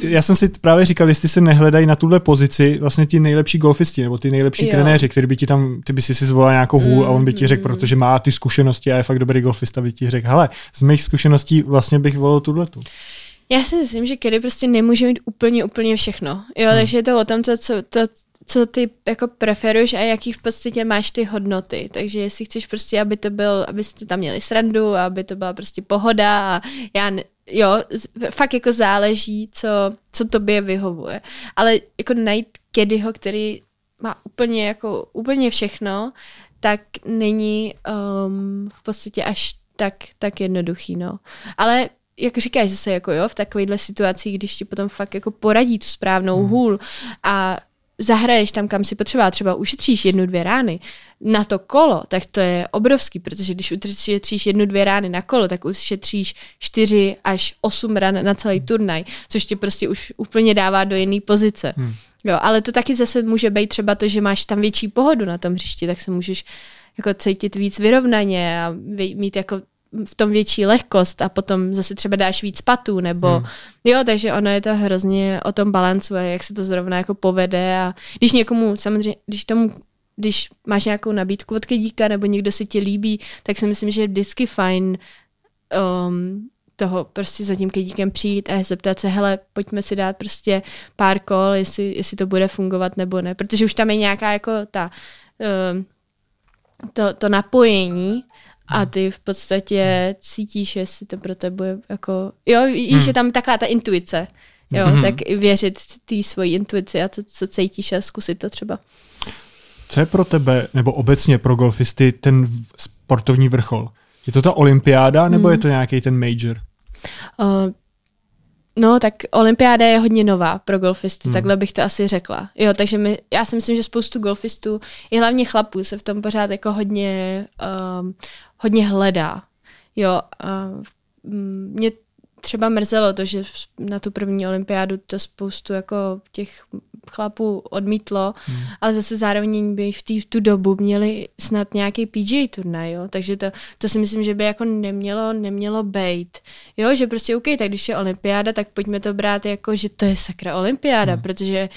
já jsem si právě říkal, jestli se nehledají na tuhle pozici vlastně ti nejlepší golfisti, nebo ty nejlepší jo. trenéři, který by ti tam, ty by si si zvolil nějakou hůl mm, a on by ti řekl, mm. protože má ty zkušenosti a je fakt dobrý golfista, by ti řekl, hele, z mých zkušeností vlastně bych volil tuhletu. Já si myslím, že kedy prostě nemůže mít úplně, úplně všechno. Jo, hmm. takže je to o tom, to, co, to, co ty jako preferuješ a jaký v podstatě máš ty hodnoty. Takže jestli chceš prostě, aby to byl, abyste tam měli srandu, aby to byla prostě pohoda a já ne, jo, fakt jako záleží, co, co tobě vyhovuje. Ale jako najít Kedyho, který má úplně jako úplně všechno, tak není um, v podstatě až tak, tak jednoduchý, no. Ale jak říkáš zase, jako jo, v takovéhle situaci, když ti potom fakt jako poradí tu správnou hmm. hůl a zahraješ tam, kam si potřeba, třeba ušetříš jednu, dvě rány na to kolo, tak to je obrovský, protože když ušetříš jednu, dvě rány na kolo, tak ušetříš čtyři až osm ran na celý turnaj, což ti prostě už úplně dává do jiné pozice. Hmm. Jo, ale to taky zase může být třeba to, že máš tam větší pohodu na tom hřišti, tak se můžeš jako cítit víc vyrovnaně a mít jako v tom větší lehkost a potom zase třeba dáš víc patů, nebo hmm. jo, takže ono je to hrozně o tom balancu a jak se to zrovna jako povede a když někomu, samozřejmě, když tomu když máš nějakou nabídku od kedíka nebo někdo si ti líbí, tak si myslím, že je vždycky fajn um, toho prostě za tím kedíkem přijít a zeptat se, hele, pojďme si dát prostě pár kol, jestli, jestli to bude fungovat nebo ne, protože už tam je nějaká jako ta um, to, to napojení a ty v podstatě cítíš, jestli to pro tebe jako, jo, víš, hmm. je tam taková ta intuice, jo, hmm. tak věřit té svoji intuici a to, co cítíš a zkusit to třeba. Co je pro tebe, nebo obecně pro golfisty, ten sportovní vrchol? Je to ta olympiáda, nebo hmm. je to nějaký ten major? Uh, No, tak olympiáda je hodně nová pro golfisty, hmm. takhle bych to asi řekla. Jo, takže my, já si myslím, že spoustu golfistů, i hlavně chlapů, se v tom pořád jako hodně, um, hodně hledá. Jo, uh, mě třeba mrzelo to, že na tu první olympiádu to spoustu jako těch chlapů odmítlo, hmm. ale zase zároveň by v, tý, v tu dobu měli snad nějaký PGA turnaj, jo? takže to, to si myslím, že by jako nemělo, nemělo být. Jo, že prostě OK, tak když je olympiáda, tak pojďme to brát jako, že to je sakra olympiáda, hmm. protože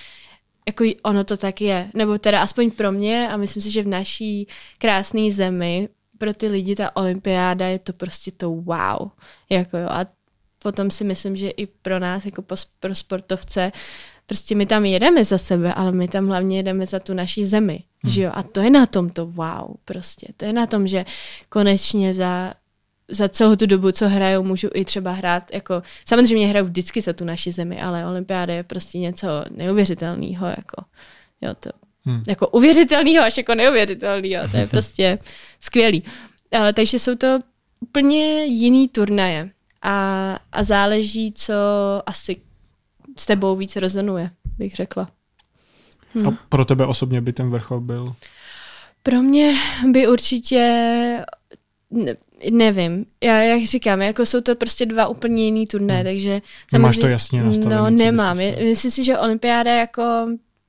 jako ono to tak je. Nebo teda aspoň pro mě a myslím si, že v naší krásné zemi pro ty lidi ta olympiáda je to prostě to wow. Jako jo, a potom si myslím, že i pro nás, jako pro sportovce, prostě my tam jedeme za sebe, ale my tam hlavně jedeme za tu naší zemi. Hmm. Že jo? A to je na tom to wow prostě. To je na tom, že konečně za, za celou tu dobu, co hrajou, můžu i třeba hrát, jako, samozřejmě hraju vždycky za tu naši zemi, ale olympiáda je prostě něco neuvěřitelného, jako, jo, to, hmm. jako uvěřitelného až jako neuvěřitelného, to je [LAUGHS] prostě skvělý. Uh, takže jsou to úplně jiný turnaje a, a záleží, co asi s tebou víc rezonuje, bych řekla. Hm. A pro tebe osobně by ten vrchol byl? Pro mě by určitě ne, nevím. Já jak říkám, jako jsou to prostě dva úplně jiný turné, hmm. takže... Nemáš to jasně nastavené? No, nemám. Myslím si, že olympiáda jako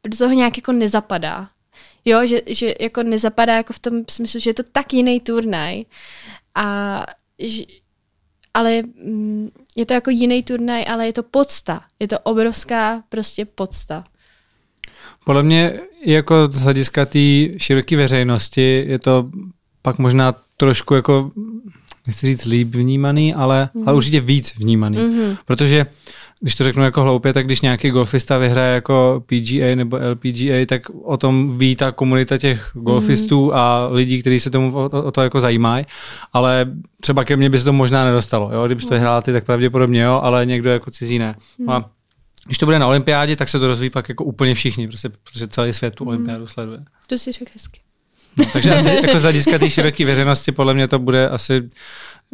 do toho nějak jako nezapadá. Jo, že, že jako nezapadá jako v tom smyslu, že je to tak jiný turnaj a že, ale mm, je to jako jiný turnaj, ale je to podsta. Je to obrovská prostě podsta. Podle mě jako z hlediska té široké veřejnosti je to pak možná trošku jako, nechci říct líp vnímaný, ale, mm. ale mhm. určitě víc vnímaný. Mm-hmm. Protože když to řeknu jako hloupě, tak když nějaký golfista vyhraje jako PGA nebo LPGA, tak o tom ví ta komunita těch golfistů mm. a lidí, kteří se tomu o, o to jako zajímají, ale třeba ke mně by se to možná nedostalo, jo? kdybyste to hrál ty, tak pravděpodobně jo, ale někdo jako cizí ne. Mm. A když to bude na olympiádě, tak se to rozvíjí pak jako úplně všichni, prostě, protože celý svět tu olympiádu sleduje. To si řekl hezky. No, takže asi jako z hlediska té široké veřejnosti podle mě to bude asi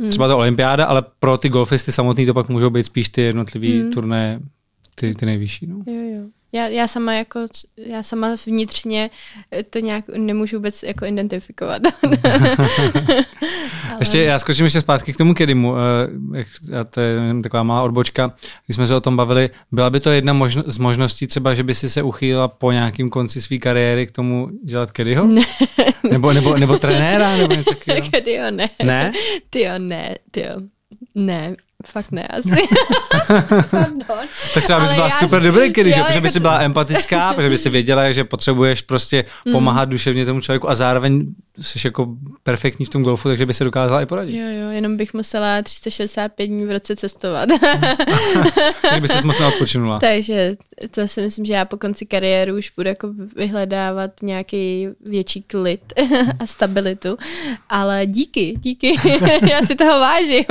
třeba ta olympiáda, ale pro ty golfisty samotný to pak můžou být spíš ty jednotlivý Hmm. turné, ty, ty nejvyšší. No. Jo, jo. Já, já sama jako, já sama vnitřně to nějak nemůžu vůbec jako identifikovat. [LAUGHS] Ale- Ještě já skočím ještě zpátky k tomu Kedimu. eh, já- To je taková malá odbočka. Když jsme se o tom bavili, byla by to jedna možno, z možností třeba, že by si se uchýlila po nějakém konci své kariéry k tomu dělat Kedyho? Ne. Nebo, nebo, nebo trenéra? Nebo něco [LAUGHS] jo, ne. Ne? Ty jo, ne, ty jo. Ne, fakt ne, asi. [LAUGHS] Pardon. Tak třeba bys byla já super dobrý Kedy, jo, že? jako by si to- byla empatická, protože by si věděla, že potřebuješ prostě Mm. pomáhat duševně tomu člověku a zároveň jsi jako perfektní v tom golfu, takže by se dokázala i poradit. Jo, jo, jenom bych musela 365 dní v roce cestovat. [LAUGHS] Takže by se moc neodpočinula. Takže to si myslím, že já po konci kariéry už budu jako vyhledávat nějaký větší klid a stabilitu. Ale díky, díky, [LAUGHS] já si toho vážím.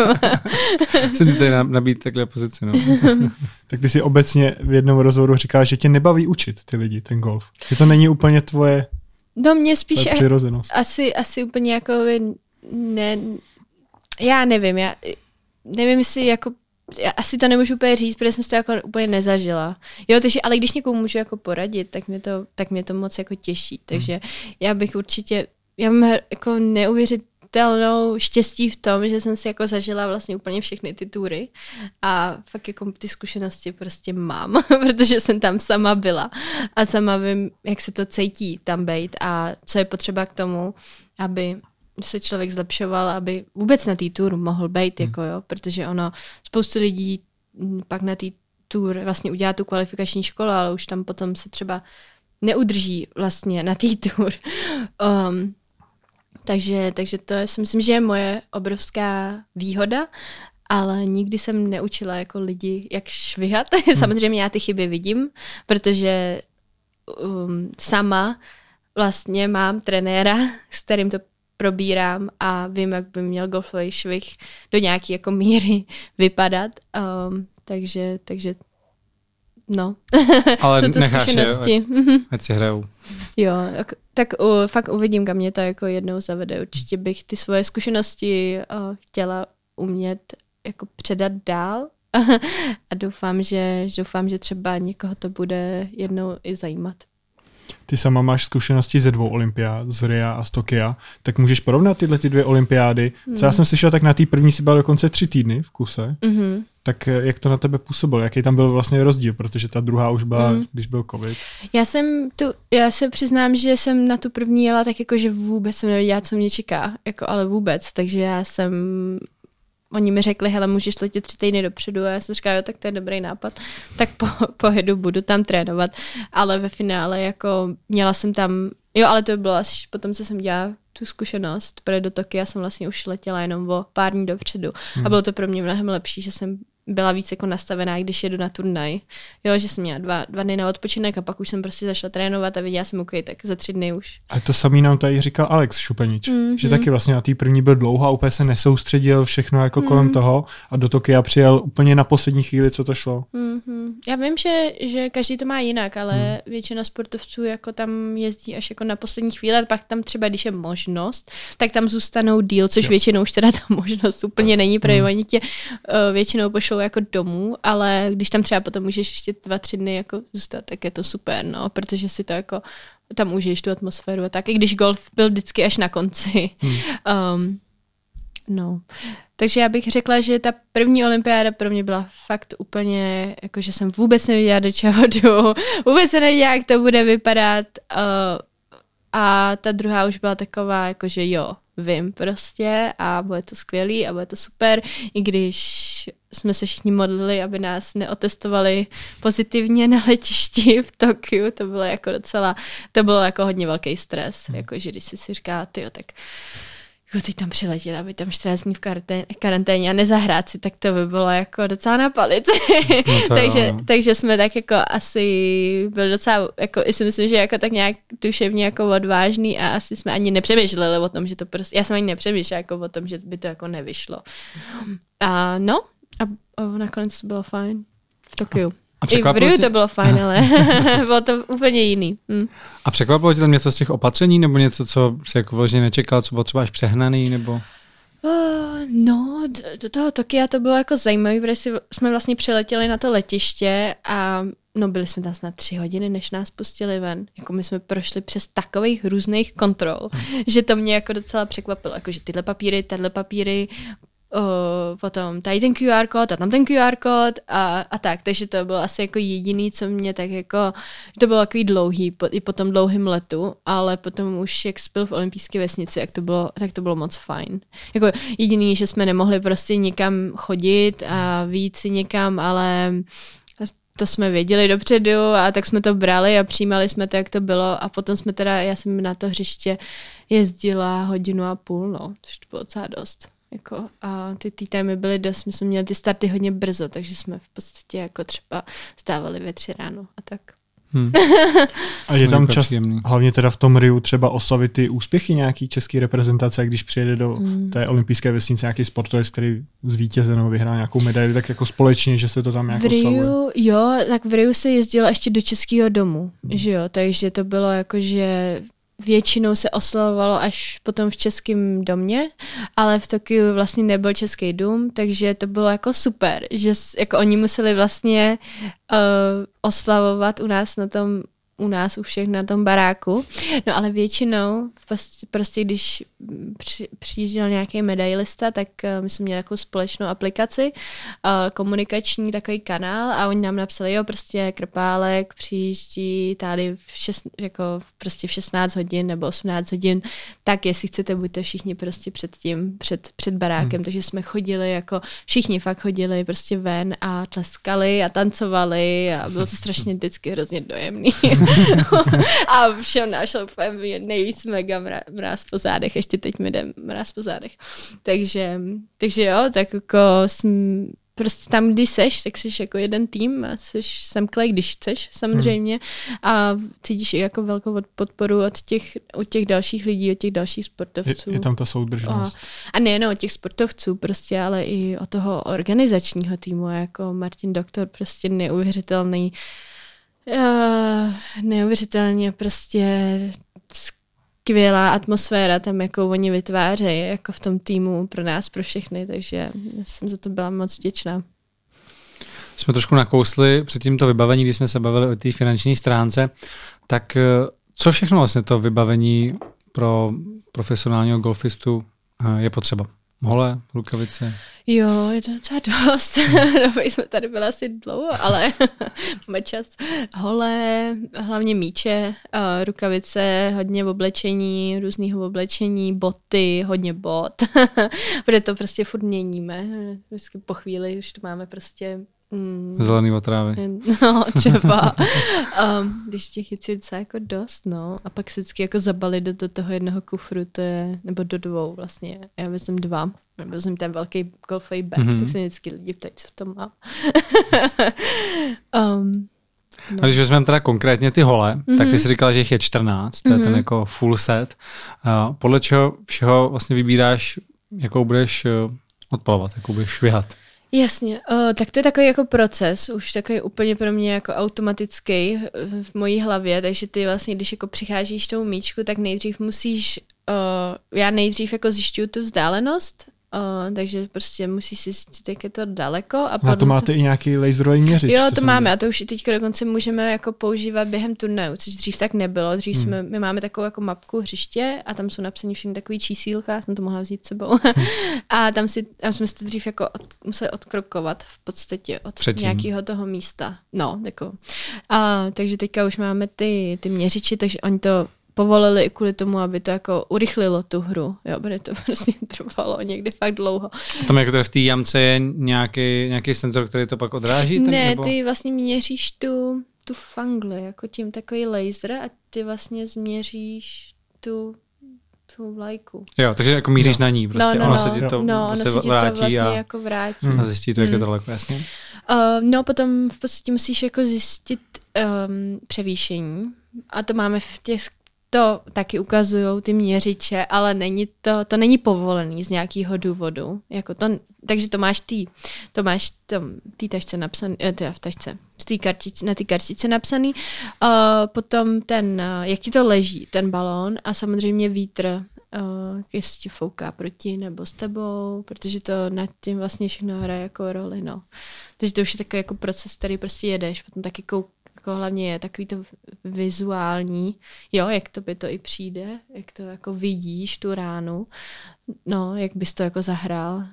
[LAUGHS] Jsem ti tady nabít takhle pozici. No. Tak ty si obecně v jednom rozhovoru říkáš, že tě nebaví učit ty lidi, ten golf. Že to není úplně tvoje, No mě spíš přirozenost. asi, asi úplně jako ne, já nevím, já nevím, jestli jako já asi to nemůžu úplně říct, protože jsem si to jako úplně nezažila. Jo, takže, ale když někomu můžu jako poradit, tak mě to, tak mě to moc jako těší. Takže já bych určitě, já mám jako neuvěřitelnou štěstí v tom, že jsem si jako zažila vlastně úplně všechny ty tury a fakt jako ty zkušenosti prostě mám, [LAUGHS] protože jsem tam sama byla. A sama vím, jak se to cítí tam být a co je potřeba k tomu, aby se člověk zlepšoval, aby vůbec na té tour mohl být, jako jo, protože ono, spoustu lidí pak na té tour vlastně udělá tu kvalifikační školu, ale už tam potom se třeba neudrží vlastně na té [LAUGHS] tour. Um, takže, takže to je, si myslím, že je moje obrovská výhoda, ale nikdy jsem neučila jako lidi, jak švihat. [LAUGHS] Samozřejmě já ty chyby vidím, protože um, sama vlastně mám trenéra, [LAUGHS] s kterým to probírám a vím, jak by měl golfový švih do nějaké jako míry [LAUGHS] vypadat. Um, takže, takže no. [LAUGHS] Ale Jsou to necháš je, zkušenosti. Mhm. ať si hrajou. Jo, tak uh, fakt uvidím, kam mě to jako jednou zavede. Určitě bych ty svoje zkušenosti uh, chtěla umět jako předat dál [LAUGHS] a doufám, že doufám, že třeba někoho to bude jednou i zajímat. Ty sama máš zkušenosti ze dvou olympiád, z Ria a z Tokia, tak můžeš porovnat tyhle ty dvě olympiády. Co já jsem slyšel, tak na té první si byl dokonce tři týdny v kuse. Mm-hmm. Tak eh, jak to na tebe působilo? Jaký tam byl vlastně rozdíl? Protože ta druhá už byla, Mm. když byl covid. Já jsem tu, já se přiznám, že jsem na tu první jela tak jako, že vůbec jsem nevěděla, co mě čeká, jako ale vůbec, takže já jsem Oni mi řekli, hele, můžeš letět tři týdny dopředu a já jsem říkala, jo, tak to je dobrý nápad. Tak po, [LAUGHS] pojedu, budu tam trénovat. Ale ve finále jako měla jsem tam, jo, ale to bylo asi potom, co jsem dělala tu zkušenost, protože do Tokia jsem vlastně už letěla jenom o pár dní dopředu. Hmm. A bylo to pro mě mnohem lepší, že jsem byla víc jako nastavená, když jedu na turnaj. Jo, že jsem měla dva, dva dny na odpočinek a pak už jsem prostě zašla trénovat a viděla jsem, OK, tak za tři dny už. A to samý nám tady říkal Alex Šupenič, Mhm. mm-hmm. že taky vlastně na té první byl dlouho a úplně se nesoustředil všechno jako Mhm. kolem toho a do Tokia přijel úplně na poslední chvíli, co to šlo. Mm-hmm. Já vím, že, že každý to má jinak, ale hmm. většina sportovců jako tam jezdí až jako na poslední chvíli, a pak tam třeba, když je možnost, tak tam zůstanou díl, což jo. většinou už teda ta [LAUGHS] možnost úplně není, protože hmm. oni tě uh, většinou pošlou jako domů, ale když tam třeba potom můžeš ještě dva, tři dny jako zůstat, tak je to super, no, protože si to jako tam užiješ tu atmosféru a tak, i když golf byl vždycky až na konci. Hmm. [LAUGHS] Um, no. Takže já bych řekla, že ta první olympiáda pro mě byla fakt úplně, jako že jsem vůbec nevěděla, do čeho jdu, [LAUGHS] vůbec se nevěděla, jak to bude vypadat uh, a ta druhá už byla taková, jako že jo, vím prostě a bude to skvělý a bude to super, i když jsme se všichni modlili, aby nás neotestovali pozitivně na letišti v Tokiu, to bylo jako docela, to bylo jako hodně velký stres, jako že když si si říká, tyjo, tak jako teď tam přiletět, aby tam 14 dní v karantén, karanténě a nezahrát si, tak to by bylo jako docela na palici. No [LAUGHS] takže, jo, no. takže jsme tak jako asi byli docela, jako i si myslím, že jako tak nějak duševně jako odvážný a asi jsme ani nepřemýšleli o tom, že to prostě, já jsem ani nepřemýšlela jako o tom, že by to jako nevyšlo. A no, a, a nakonec to bylo fajn v Tokiu. A I v Riu tě... to bylo fajn, [LAUGHS] ale [LAUGHS] bylo to úplně jiný. Hm. A překvapilo tě tam něco z těch opatření, nebo něco, co jsi jako vložně nečekal, co bylo třeba až přehnaný, nebo... Uh, no, do toho Tokia to bylo jako zajímavé, protože jsme vlastně přiletěli na to letiště a no byli jsme tam snad tři hodiny, než nás pustili ven. Jako my jsme prošli přes takových různých kontrol, hmm. že to mě jako docela překvapilo. Jako, že tyhle papíry, tyhle papíry, uh, potom tady ten QR kód a tam ten QR kód a, a tak, takže to bylo asi jako jediný, co mě tak jako, to bylo takový dlouhý, po, i po tom dlouhém letu, ale potom už jak spil v olympijské vesnici, jak to bylo, tak to bylo moc fajn. Jako jediný, že jsme nemohli prostě někam chodit a víc si někam, ale to jsme věděli dopředu a tak jsme to brali a přijímali jsme to, jak to bylo a potom jsme teda, já jsem na to hřiště jezdila hodinu a půl, no, což to bylo docela dost. Jako, a ty tý týmy byly dost, my jsme měli ty starty hodně brzo, takže jsme v podstatě jako třeba stávali ve tři ráno a tak. Hmm. A je tam čas, hlavně teda v tom Riu, třeba oslavit ty úspěchy nějaký český reprezentace, když přijede do hmm. té olympijské vesnice nějaký sportovec, který zvítězil nebo vyhrál nějakou medaili, tak jako společně, že se to tam nějak v Riu, oslavuje. Jo, tak v Riu se jezdilo ještě do českého domu, hmm. že jo, takže to bylo jako, že většinou se oslavovalo až potom v českém domě, ale v Tokiu vlastně nebyl český dům, takže to bylo jako super, že jako oni museli vlastně uh, oslavovat u nás na tom u nás u všech na tom baráku. No ale většinou, prostě, prostě když při, přijížděl nějaký medailista, tak uh, my jsme měli takovou společnou aplikaci, uh, komunikační takový kanál a oni nám napsali, jo, prostě Krpálek přijíždí tady v, šest, jako prostě v 16 hodin nebo 18 hodin, tak jestli chcete, buďte všichni prostě před tím, před, před barákem, hmm. takže jsme chodili jako, všichni fakt chodili prostě ven a tleskali a tancovali a bylo to strašně vždycky hrozně dojemný. [LAUGHS] a všem našel úplně nejvíc mega mráz po zádech, ještě teď mi jde mráz po zádech. Takže, takže jo, tak jako jsem, prostě tam, když seš, tak jsi jako jeden tým a jsi semklej, když chceš samozřejmě hmm. a cítíš i jako velkou podporu od těch, od těch dalších lidí, od těch dalších sportovců. Je, je tam ta soudržnost. A, a nejen od těch sportovců prostě, ale i od toho organizačního týmu, jako Martin Doktor, prostě neuvěřitelný Uh, neuvěřitelně prostě skvělá atmosféra tam, jako oni vytvářejí, jako v tom týmu pro nás, pro všechny, takže jsem za to byla moc vděčná. Jsme trošku nakousli před tímto vybavení, když jsme se bavili o té finanční stránce, tak eh, co všechno vlastně to vybavení pro profesionálního golfistu eh, je potřeba? Hole, rukavice. Jo, je to docela dost. [LAUGHS] to jsme tady byli asi dlouho, ale [LAUGHS] máme čas. Hole, hlavně míče, uh, rukavice, hodně oblečení, různého oblečení, boty, hodně bot. [LAUGHS] Protože to prostě furt měníme. Vždycky po chvíli už to máme prostě Mm. Zelený otrávy. [LAUGHS] No, třeba. um, když těch je docela jako dost, no. A pak se vždycky jako zabali do, do toho jednoho kufru, to je, nebo do dvou vlastně. Já vezmu dva. Vezmu ten velký golfový bag, mm-hmm. tak se vždycky lidi ptají, co v tom mám. [LAUGHS] um, No. A když vezmeme teda konkrétně ty hole, mm-hmm. tak ty mhm. si říkala, že jich je 14, to mm-hmm. je ten mhm. jako full set. Uh, podle čeho všeho vlastně vybíráš, jakou budeš uh, odpalovat, jakou budeš švihat? Jasně, uh, tak to je takový jako proces, už takový úplně pro mě jako automatický v mojí hlavě, takže ty vlastně, když jako přicházíš tou míčku, tak nejdřív musíš, uh, já nejdřív jako zjišťuju tu vzdálenost Uh, takže prostě musí si zjistit, jak je to daleko. A, a to máte to... i nějaký laserový měřič? Jo, to máme a to už i teď dokonce můžeme jako používat během turnaju, což dřív tak nebylo. Dřív hmm. jsme, my máme takovou jako mapku hřiště a tam jsou napsané všechny takové čísílka, jsem to mohla vzít sebou. Hmm. [LAUGHS] a tam, si, tam jsme si to dřív jako od, museli odkrokovat v podstatě od Předtím. nějakého toho místa. No, jako. A, takže teďka už máme ty, ty měřiči, takže oni to povolili i kvůli tomu, aby to jako urychlilo tu hru, jo, protože to [LAUGHS] prostě trvalo někdy fakt dlouho. Tam jako v té jamce je nějaký, nějaký senzor, který to pak odráží? Ten, ne, nebo? ty vlastně měříš tu, tu fangli, jako tím takový laser a ty vlastně změříš tu tu vlajku. Jo, takže jako míříš no. na ní, prostě no, no, ono no, se ti to, no, ono se, ti vrátí to vlastně a, jako vrátí. a zjistí to, jak hmm. je to daleko, jasně. Uh, no, potom v podstatě musíš jako zjistit um, převýšení a to máme v těch to taky ukazují ty měřiče, ale není to, to není povolený z nějakého důvodu. Jako to, takže to máš tý, to máš tý tašce napsaný, eh, teda v tašce, tý na té kartičce napsaný, uh, potom ten, uh, jak ti to leží, ten balón a samozřejmě vítr, uh, jestli ti fouká proti nebo s tebou, protože to nad tím vlastně všechno hraje jako roli, no. Takže to už je takový jako proces, který prostě jedeš, potom taky kou, jako hlavně je takový to vizuální, jo, jak to by to i přijde, jak to jako vidíš, tu ránu, no, jak bys to jako zahrál.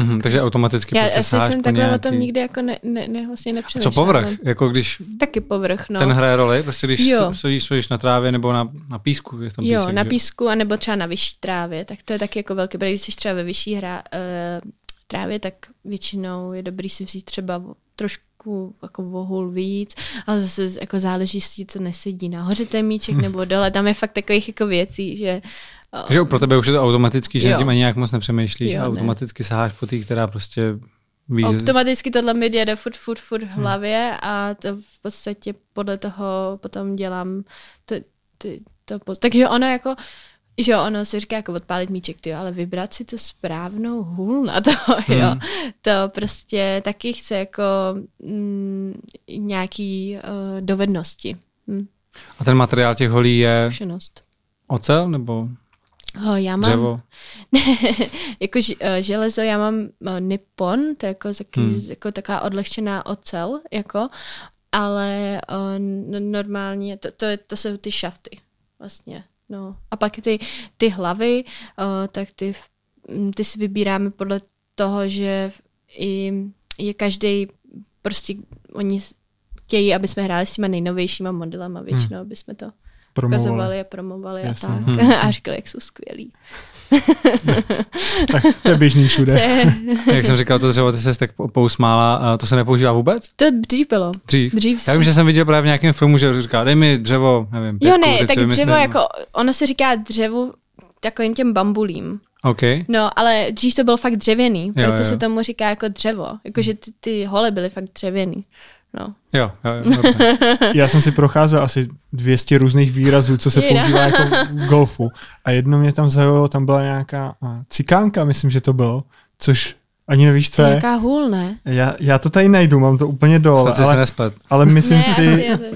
Mm-hmm, takže automaticky Já prostě asi jsem takhle nějaký... o tom nikdy jako ne, ne, ne, vlastně A nepřemýšlela. co povrch? ale Jako když Taky povrch, no. ten hraje roli, prostě když Jo. sedíš, sedíš na trávě nebo na, na písku, je tam Jo, písek, na že? písku, anebo třeba na vyšší trávě, tak to je taky jako velké, protože když jsi třeba ve vyšší hra, uh, trávě, tak většinou je dobrý si vzít třeba trošku jako vohul víc, ale zase jako záleží, jestli ti to nesedí nahoře ten míček nebo dole, tam je fakt takových jako věcí, že [LAUGHS] Že pro tebe už je to automatický, že Jo. tím ani nějak moc nepřemýšlíš Jo, a ne. automaticky saháš po té, která prostě že- Automaticky tohle mi jede furt, furt, furt Hmm. v hlavě a to v podstatě podle toho potom dělám to, ty, to, takže ono jako že jo, ono se říká jako odpálit míček, ty, ale vybrat si tu správnou hůl na to, [LAUGHS] jo. Hmm. To prostě taky chce jako mm, nějaký uh, dovednosti, hm, A ten materiál těch holí je zkušenost. ocel nebo Oh, já mám, dřevo? [LAUGHS] jako ž, uh, železo, já mám uh, Nippon, to je jako, taky, Hmm. jako taková odlehčená ocel, jako, ale uh, normálně, to, to, to jsou ty šafty, vlastně, no. A pak ty, ty hlavy, uh, tak ty, mm, ty si vybíráme podle toho, že i je každý prostě, oni chtějí, aby jsme hráli s těma nejnovějšíma modelama většinou, aby jsme to Promovali. ukazovali a promovali Jasně. a tak. Hmm. [LAUGHS] A říkali, jak jsou skvělí. Tak to je běžný To, všude. je, [LAUGHS] Jak jsem říkal, to dřevo, ty se tak po- pousmála, a to se nepoužívá vůbec? to dřív bylo. Dřív. Dřív Já vím, že jsem viděl právě v nějakém filmu, že říká, dej mi dřevo, nevím, Jo, pětku, ne, teď tak dřevo jako, ono se říká dřevu takovým těm bambulím. OK. No, ale dřív to bylo fakt dřevěný, Jo, proto jo. se tomu říká jako dřevo. Jakože ty, ty hole byly fakt dřevěný. No. Jo, jo, jo. [LAUGHS] Já jsem si procházel asi 200 různých výrazů, co se používá jako v [LAUGHS] golfu. A jedno mě tam zaujalo, tam byla nějaká a, cikánka, myslím, že to bylo, což ani nevíš, co je je. jaká hůl, ne? Já, já to tady najdu, mám to úplně dole, Snad jsi se ale, nesplet. ale myslím Ne, si, asi uh,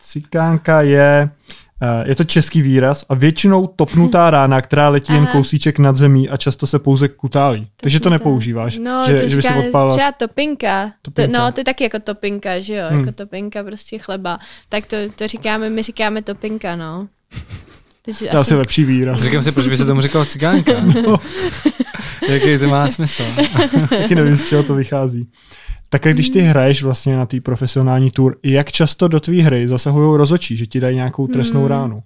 cikánka je, uh, je to český výraz a většinou topnutá [LAUGHS] rána, která letí jen Aha. kousíček nad zemí a často se pouze kutálí. Takže to Topnutá. nepoužíváš, No, že, to že by si odpálila. třeba topinka. Topinka. To, no, to je taky jako topinka, že jo? Hmm. Jako topinka prostě chleba. Tak to, to říkáme, my říkáme topinka, no. [LAUGHS] Takže To je asi lepší výraz. Říkám si, proč by se tomu říkal cigánka. No, [LAUGHS] Jaký to má smysl? taky nevím, z čeho to vychází. Také když ty hraješ vlastně na té profesionální tour, jak často do tvý hry zasahují rozočí, že ti dají nějakou trestnou Hmm. ránu?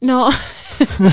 No, [LAUGHS]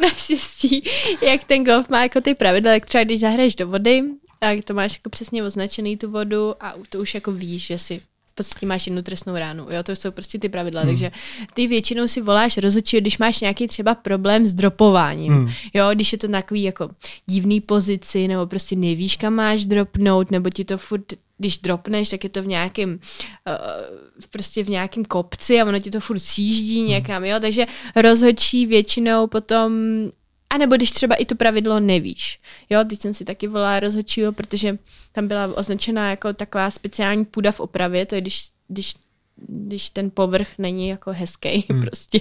naštěstí, jak ten golf má jako ty pravidla, jak třeba když zahraješ do vody, tak to máš jako přesně označený tu vodu a to už jako víš, že si podstatě máš jednu trestnou ránu. Jo, to jsou prostě ty pravidla. Hmm. Takže ty většinou si voláš rozhodčí, když máš nějaký třeba problém s dropováním. Hmm. Jo, když je to na takový jako divný pozici, nebo prostě nevíš, kam máš dropnout, nebo ti to furt když dropneš, tak je to v nějakém uh, prostě v nějakém kopci a ono ti to furt sjíždí někam, jo, takže rozhodčí většinou potom a nebo když třeba i to pravidlo nevíš. Jo, teď jsem si taky volala rozhodčího, protože tam byla označená jako taková speciální půda v opravě, to je když, když když ten povrch není jako hezký hmm. [LAUGHS] prostě,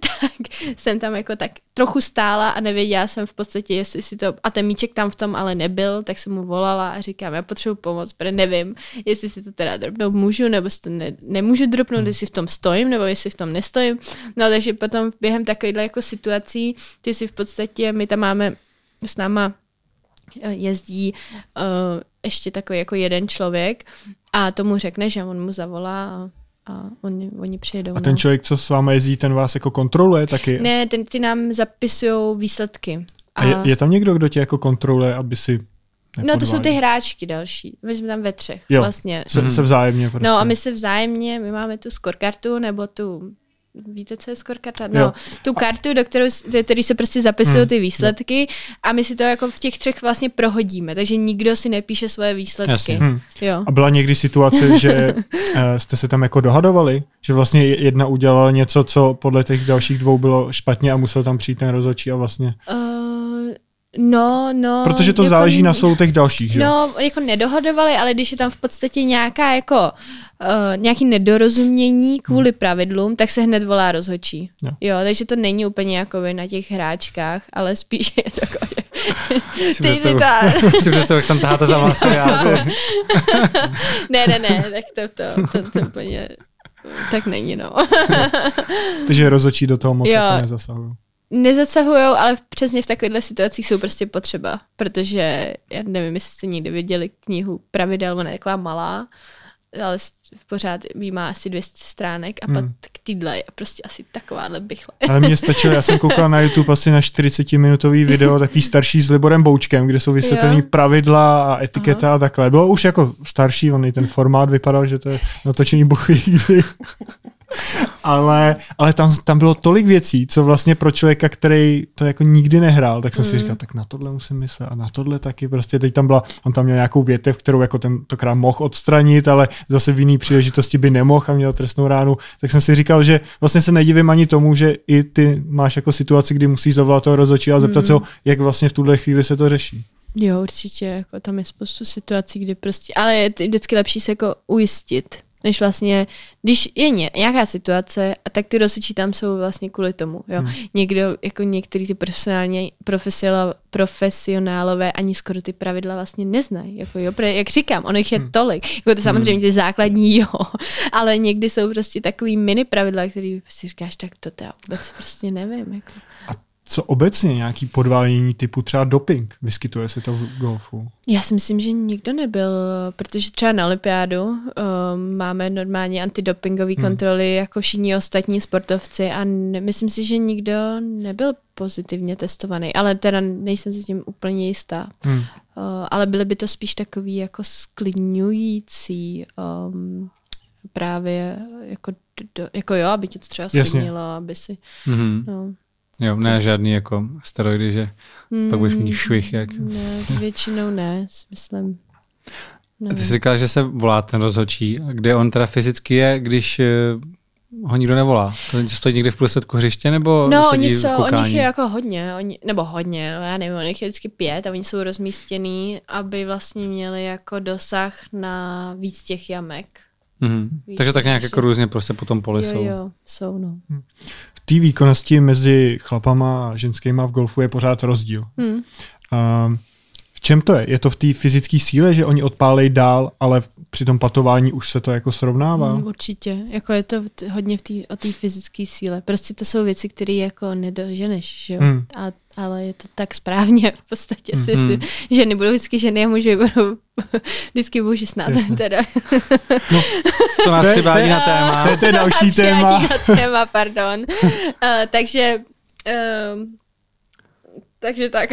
tak jsem tam jako tak trochu stála a nevěděla jsem v podstatě, jestli si to, a ten míček tam v tom ale nebyl, tak jsem mu volala a říkám, já potřebuji pomoc, protože nevím, jestli si to teda dropnout můžu, nebo si to ne, nemůžu dropnout, hmm. jestli v tom stojím, nebo jestli v tom nestojím. No takže potom během takovýchhle jako situací, ty si v podstatě, my tam máme s náma eh, jezdí uh, ještě takový jako jeden člověk a tomu řekne, že on mu zavolá a, a oni, oni přijedou. A ten no. člověk, co s vámi jezdí, ten vás jako kontroluje taky? Ne, ten, ty nám zapisují výsledky. A je, je tam někdo, kdo tě jako kontroluje, aby si No to jsou ty hráčky další. My jsme tam ve třech Jo. vlastně. Se, Mhm. se vzájemně prostě. No a my se vzájemně, my máme tu scorekartu nebo tu Víte, co je scorekarta? Jo. No, tu kartu, do kterou, do který se prostě zapisují Hmm, ty výsledky a my si to jako v těch třech vlastně prohodíme, takže nikdo si nepíše svoje výsledky. Jasně. Hm. Jo. A byla někdy situace, [LAUGHS] že eh, jste se tam jako dohadovali? Že vlastně jedna udělala něco, co podle těch dalších dvou bylo špatně a musel tam přijít ten rozhodčí a vlastně... Uh, No, no. Protože to jako, záleží na soudech dalších, že? No, jako nedohodovali, ale když je tam v podstatě nějaká jako uh, nějaký nedorozumění kvůli hmm. pravidlům, tak se hned volá rozhodčí. Jo. jo, takže to není úplně jako na těch hráčkách, ale spíš [LAUGHS] je to jako, že ty si ta... [LAUGHS] si představu, jak tam taháte za vlasy. ne, ne, ne, tak to, to, to, to úplně tak není, no. [LAUGHS] Takže rozhodčí do toho moc jako nezasahují nezasahují, ale přesně v takovýchhle situacích jsou prostě potřeba, protože já nevím, jestli jste někdy viděli knihu Pravidel, ona je taková malá, ale pořád jí má asi 200 stránek a hmm. pak k týdle je prostě asi takováhle bychle. Ale mě stačilo, já jsem [LAUGHS] koukal na YouTube asi na 40-minutový video, takový starší s Liborem Boučkem, kde jsou vysvětlený pravidla a etiketa Aha. a takhle. Bylo už jako starší, on ten formát vypadal, že to je natočený buchy [LAUGHS] ale, ale tam, tam bylo tolik věcí, co vlastně pro člověka, který to jako nikdy nehrál, tak jsem mm. si říkal, tak na tohle musím myslet a na tohle taky. Prostě teď tam byla, on tam měl nějakou větev, kterou jako tentokrát mohl odstranit, ale zase v jiný příležitosti by nemohl a měl trestnou ránu. Tak jsem si říkal, že vlastně se nedivím ani tomu, že i ty máš jako situaci, kdy musíš zavolat toho rozhodčí a zeptat mm. se ho, jak vlastně v tuhle chvíli se to řeší. Jo, určitě, jako tam je spoustu situací, kdy prostě, ale je vždycky lepší se jako ujistit, než vlastně, když je ně, nějaká situace, a tak ty rozhodčí tam jsou vlastně kvůli tomu, jo. Hmm. Někdo, jako některý ty profesionálně, profesionálové ani skoro ty pravidla vlastně neznají, jako jo, jak říkám, ono jich je hmm. tolik, jako to samozřejmě hmm. ty základní, [LAUGHS] jo, ale někdy jsou prostě takový mini pravidla, který si říkáš, tak to já vůbec prostě nevím, jako. A co obecně nějaký podvádění typu třeba doping? Vyskytuje se to v golfu? Já si myslím, že nikdo nebyl, protože třeba na olympiádu um, máme normálně antidopingové hmm. kontroly jako všichni ostatní sportovci a ne, myslím si, že nikdo nebyl pozitivně testovaný, ale teda nejsem si tím úplně jistá. Hmm. Uh, ale byly by to spíš takový jako sklidňující um, právě jako, do, jako jo, aby tě to třeba sklidnilo, aby si... Mm-hmm. No. Jo, ne žádný jako steroidy, že mm, pak budeš mít švih, jak. Ne, to většinou ne, myslím. Ne. Ty jsi říkala, že se volá ten rozhodčí. Kde on teda fyzicky je, když eh, ho nikdo nevolá? To stojí někde v prostředku hřiště nebo No, oni jsou, oni je jako hodně, oni, nebo hodně, no, já nevím, oni je vždycky pět a oni jsou rozmístěný, aby vlastně měli jako dosah na víc těch jamek. Mm-hmm. Takže tak nějak jako různě prostě po tom poli jo, jsou. Jo, jsou, no. Té výkonnosti mezi chlapama a ženskýma v golfu je pořád rozdíl. Hmm. Uh, v čem to je? Je to v té fyzické síle, že oni odpálej dál, ale při tom patování už se to jako srovnává? Mm, určitě. Jako je to t- hodně v tý, o té fyzické síle. Prostě to jsou věci, které jako nedoženeš, že jo? Mm. A, ale je to tak správně v podstatě. Mm. Si, si, hmm. ženy budou vždycky ženy a muži budou [LAUGHS] vždycky muži snad. Teda. No, [LAUGHS] to nás přivádí na téma. To je, to je další téma. na téma, pardon. Uh, [LAUGHS] takže uh, takže tak.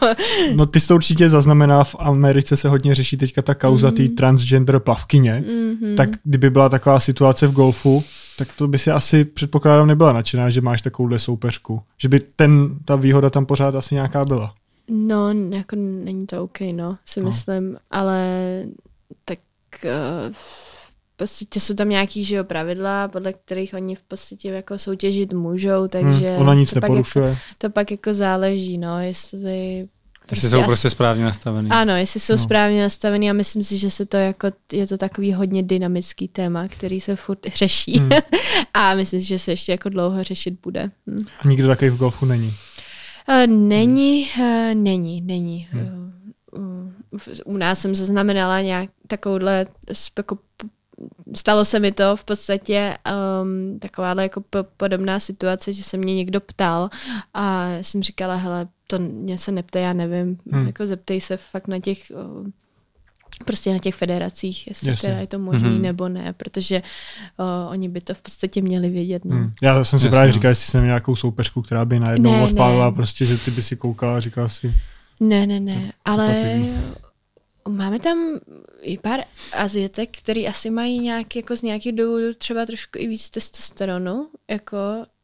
[LAUGHS] no ty jsi to určitě zaznamená, v Americe se hodně řeší teďka ta kauza mm-hmm. té transgender plavkyně, mm-hmm. tak kdyby byla taková situace v golfu, tak to by si asi předpokládám nebyla nadšená, že máš takovouhle soupeřku. Že by ten, ta výhoda tam pořád asi nějaká byla. No, jako není to OK, no, si no. myslím, ale tak uh, podstatě jsou tam nějaký že jo, pravidla, podle kterých oni v podstatě jako soutěžit můžou, takže hmm, ona nic to neporušuje. Pak jako, to pak jako záleží, no, jestli Prostě jestli jsou prostě správně nastavený. Ano, jestli jsou no. správně nastavený a myslím si, že se to jako, je to takový hodně dynamický téma, který se furt [LAUGHS] řeší hmm. a myslím si, že se ještě jako dlouho řešit bude. Hm. A nikdo takový v golfu není? Uh, není, uh, není, není. Hmm. Uh, u nás jsem zaznamenala nějak takovouhle jako stalo se mi to v podstatě um, takováhle jako po, podobná situace, že se mě někdo ptal a jsem říkala, hele, to mě se neptej, já nevím, hmm. jako zeptej se fakt na těch uh, prostě na těch federacích, jestli Jasně. teda je to možný mm-hmm. nebo ne, protože uh, oni by to v podstatě měli vědět. No. Hmm. Já jsem si Jasně. právě říkal, jestli jsem měl nějakou soupeřku, která by najednou ne, odpálila, ne. prostě, že ty by si koukala a říkala si... Ne, ne, ne, ale Máme tam i pár azietek, který asi mají nějak, jako z nějakých důvodů třeba trošku i víc testosteronu, jako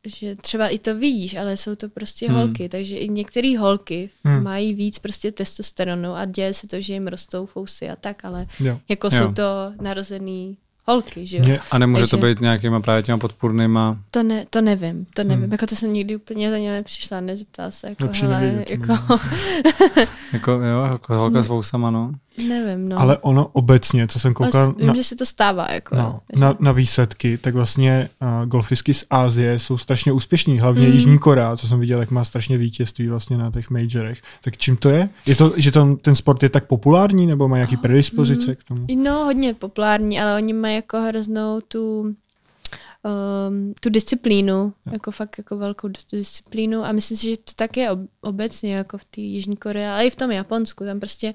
že třeba i to vidíš, ale jsou to prostě hmm. holky, takže i některé holky hmm. mají víc prostě testosteronu a děje se to, že jim rostou fousy a tak, ale jo. jako jo. jsou to narozený holky, že jo. A nemůže to Takže- být nějakýma právě těma podpůrnýma. To, ne, to nevím, to nevím. Hmm. Jako to jsem nikdy úplně za ně nepřišla, nezeptala se. Jako, Lepší hele, nevědět, jako, [LAUGHS] Jako, jo, jako holka s vousama, no. Nevím, no. ale ono obecně, co jsem koukal vím, na, že se to stává, jako. no, na, na výsledky, tak vlastně uh, golfistky z Ázie jsou strašně úspěšní, hlavně Mm. Jižní Korea, co jsem viděl, jak má strašně vítězství vlastně na těch majorech. Tak čím to je? Je to, že tam ten sport je tak populární, nebo má nějaký predispozice Mm. k tomu? No, hodně populární, ale oni mají jako hroznou tu um, tu disciplínu, jako fakt jako velkou dis- disciplínu a myslím si, že to tak je ob- obecně jako v té Jižní Koreji, ale i v tom Japonsku, tam prostě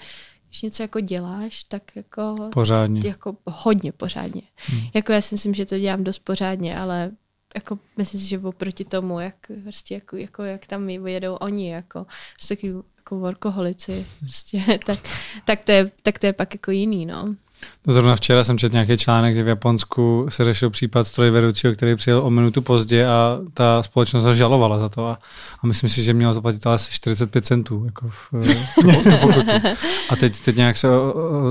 když něco jako děláš, tak jako, Pořádně. jako hodně pořádně. Hmm. Jako já si myslím, že to dělám dost pořádně, ale jako myslím si, že oproti tomu, jak, prostě jako, jako, jak tam jedou oni, jako, taky jako workoholici, prostě, [LAUGHS] tak, tak, to je, tak to je pak jako jiný, no. To zrovna včera jsem četl nějaký článek, že v Japonsku se řešil případ strojvedoucího, který přijel o minutu pozdě a ta společnost ho žalovala za to. A, a myslím si, že měl zaplatit asi 45 centů jako v, v pokutu. A teď, teď nějak se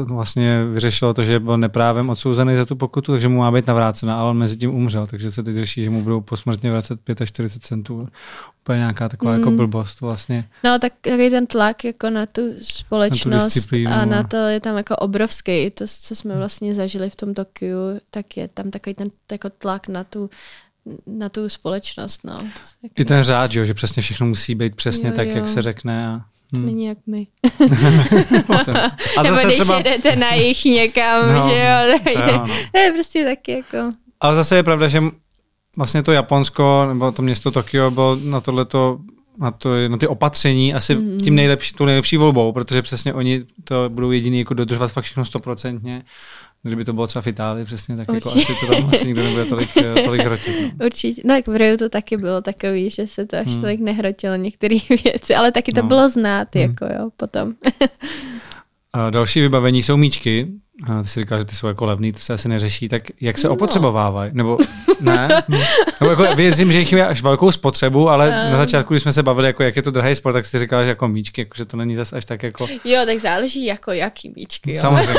vlastně vyřešilo to, že byl neprávem odsouzený za tu pokutu, takže mu má být navrácena, ale on mezi tím umřel, takže se teď řeší, že mu budou posmrtně vracet 45 centů. Úplně nějaká taková Mm. jako blbost vlastně. No tak takový ten tlak jako na tu společnost disciplínu, a na no. to je tam jako obrovský. To, co jsme vlastně zažili v tom Tokiu, tak je tam takový ten jako tlak na tu, na tu společnost. No. I ten řád, že, jo, že přesně všechno musí být přesně Jo, tak, jo. jak se řekne. A, hm. Není jak my. [LAUGHS] a Nebo když třeba, jedete na jich někam, No, že jo, to je, no. to je prostě taky jako... Ale zase je pravda, že vlastně to Japonsko nebo to město Tokio bylo na tohleto na, to, na ty opatření asi mm. tím nejlepší, tou nejlepší volbou, protože přesně oni to budou jediný jako dodržovat fakt všechno stoprocentně. Kdyby to bylo třeba v Itálii přesně, tak jako asi to tam asi nikdo nebude tolik, eh, tolik hrotit. No. Určitě, no tak v Riu to taky bylo takový, že se to až Hmm. tolik nehrotilo některé [LAUGHS] věci, ale taky to No. bylo znát, Hmm. jako jo, potom. [LAUGHS] A další vybavení jsou míčky. A ty si říkal, že ty jsou jako levný, to se asi neřeší, tak jak se No. opotřebovávají? Nebo [LAUGHS] ne? Nebo jako věřím, že jich je až velkou spotřebu, ale na Um. začátku, když jsme se bavili, jako jak je to drahý sport, tak si říkal, že jako míčky, jako, že to není zase až tak jako Jo, tak záleží jako jaký míčky, jo. Samozřejmě.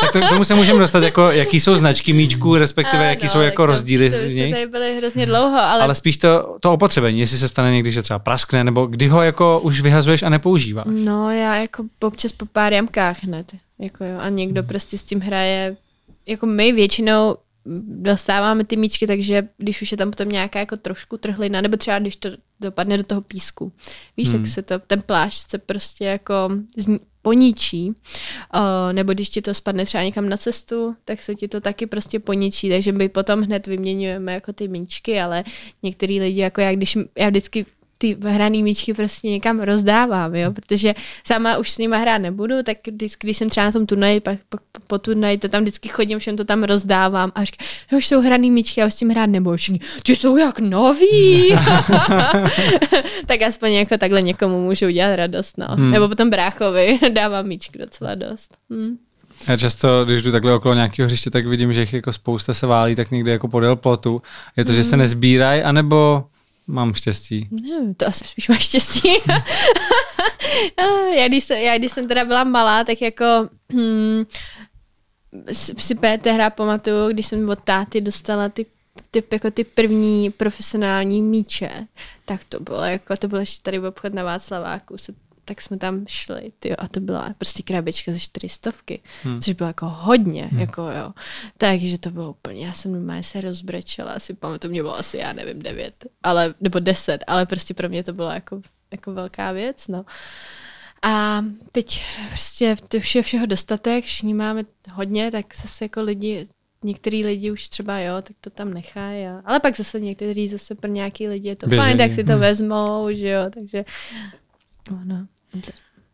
tak to, k tomu se můžeme dostat, jako, jaký jsou značky míčků, respektive Ano, jaký jsou jako to- rozdíly To v se nich. tady byly hrozně dlouho, ale, Ale spíš to, to opotřebení, jestli se stane někdy, že třeba praskne, nebo kdy ho jako už vyhazuješ a nepoužíváš. no já jako občas po pár jamkách hned, jako jo, a někdo prostě s tím hraje, jako my většinou dostáváme ty míčky, takže když už je tam potom nějaká jako trošku trhlina, nebo třeba když to dopadne do toho písku, víš, Hmm. tak se to, ten plášť se prostě jako zni- poničí, uh, nebo když ti to spadne třeba někam na cestu, tak se ti to taky prostě poničí, takže my potom hned vyměňujeme jako ty míčky, ale některý lidi, jako já, když já vždycky ty hraný míčky prostě někam rozdávám, jo, protože sama už s nima hrát nebudu, tak vždycky, když jsem třeba na tom turnaji, pak, pak po turnaji, to tam vždycky chodím, všem to tam rozdávám a říkám, že už jsou hraný míčky, já už s tím hrát nebudu. Všichni, ty jsou jak noví. [LAUGHS] [LAUGHS] tak aspoň jako takhle někomu můžu udělat radost, no. Hmm. Hmm. Nebo potom bráchovi [LAUGHS] dávám míčky docela dost. Hmm. Já často, když jdu takhle okolo nějakého hřiště, tak vidím, že jich jako spousta se válí, tak někde jako podél plotu. Je to, že Hmm. se nezbírají, anebo mám štěstí? Nevím, to asi spíš máš štěstí. [LAUGHS] já, když jsem, já když jsem teda byla malá, tak jako hmm, si té hra pamatuju, když jsem od táty dostala ty ty, jako ty první profesionální míče, tak to bylo jako, to bylo ještě tady v obchod na Václaváku, se, tak jsme tam šli, tyjo, a to byla prostě krabička ze čtyřistovky, Hmm. což bylo jako hodně, hmm. jako jo. Takže to bylo úplně, já jsem normálně se rozbrečela, asi pamatuju, mě bylo asi, já nevím, devět, ale, nebo deset, ale prostě pro mě to bylo jako, jako velká věc, no. A teď prostě to vše, všeho dostatek, všichni máme hodně, tak zase jako lidi, některý lidi už třeba jo, tak to tam nechají, a, ale pak zase někteří zase pro nějaký lidi je to Běžení. fajn, tak si to Hmm. vezmou, že jo, takže no.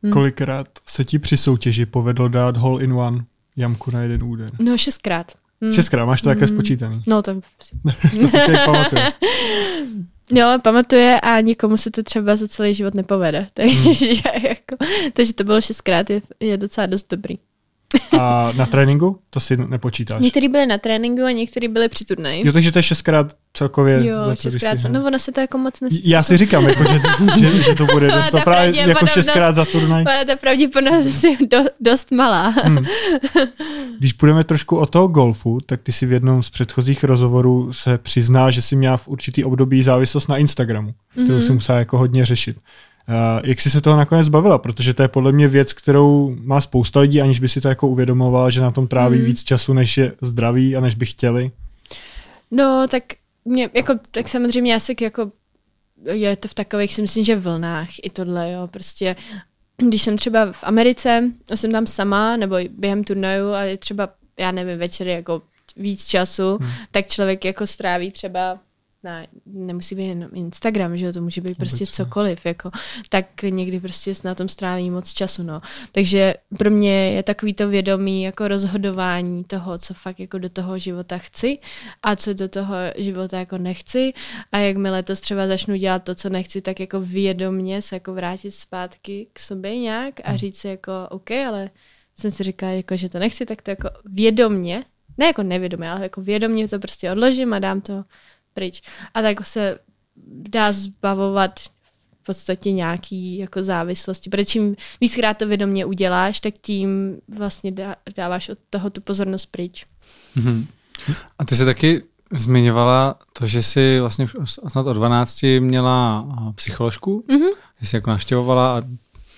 Hmm. Kolikrát se ti při soutěži povedlo dát hole in one jamku na jeden úder? No šestkrát. Hmm. Šestkrát, máš to také Hmm. spočítaný. No to, [LAUGHS] to si člověk pamatuje. [LAUGHS] jo, pamatuje a nikomu se to třeba za celý život nepovede. [LAUGHS] Takže jako, to, že to bylo šestkrát, je, je docela dost dobrý. A na tréninku to si nepočítáš. Někteří byli na tréninku a někteří byli při turnaji. Jo, takže to je šestkrát celkově. Jo, šestkrát. si- No ono se to jako moc nes... Já si říkám, jako, že, že, že, to bude [LAUGHS] dost. Právě jako šestkrát za turnaj. Ale ta pravděpodobnost je do, dost malá. Hmm. Když půjdeme trošku o toho golfu, tak ty si v jednom z předchozích rozhovorů se přizná, že si měla v určitý období závislost na Instagramu, kterou Mhm. si musela jako hodně řešit. Uh, jak jsi se toho nakonec zbavila? Protože to je podle mě věc, kterou má spousta lidí, aniž by si to jako uvědomovala, že na tom tráví Mhm. víc času, než je zdraví a než by chtěli. No, tak mě, jako, tak samozřejmě já se jako je to v takových, si myslím, že vlnách i tohle, jo, prostě když jsem třeba v Americe, jsem tam sama, nebo během turnaju a je třeba, já nevím, večery jako víc času, hmm. tak člověk jako stráví třeba na, nemusí být jenom Instagram, že jo, to může být prostě Obecně. cokoliv, jako, tak někdy prostě na tom stráví moc času, no. Takže pro mě je takový to vědomí jako rozhodování toho, co fakt jako do toho života chci a co do toho života jako nechci a jakmile to třeba začnu dělat to, co nechci, tak jako vědomně se jako vrátit zpátky k sobě nějak a říct si jako OK, ale jsem si říkala, jako, že to nechci, tak to jako vědomně, ne jako nevědomě, ale jako vědomně to prostě odložím a dám to pryč. A tak se dá zbavovat v podstatě nějaký jako závislosti. Protože čím víckrát to vědomě uděláš, tak tím vlastně dá, dáváš od toho tu pozornost pryč. Mhm. A ty jsi taky zmiňovala to, že jsi vlastně už snad od 12 měla psycholožku, Mhm. že jsi jako navštěvovala a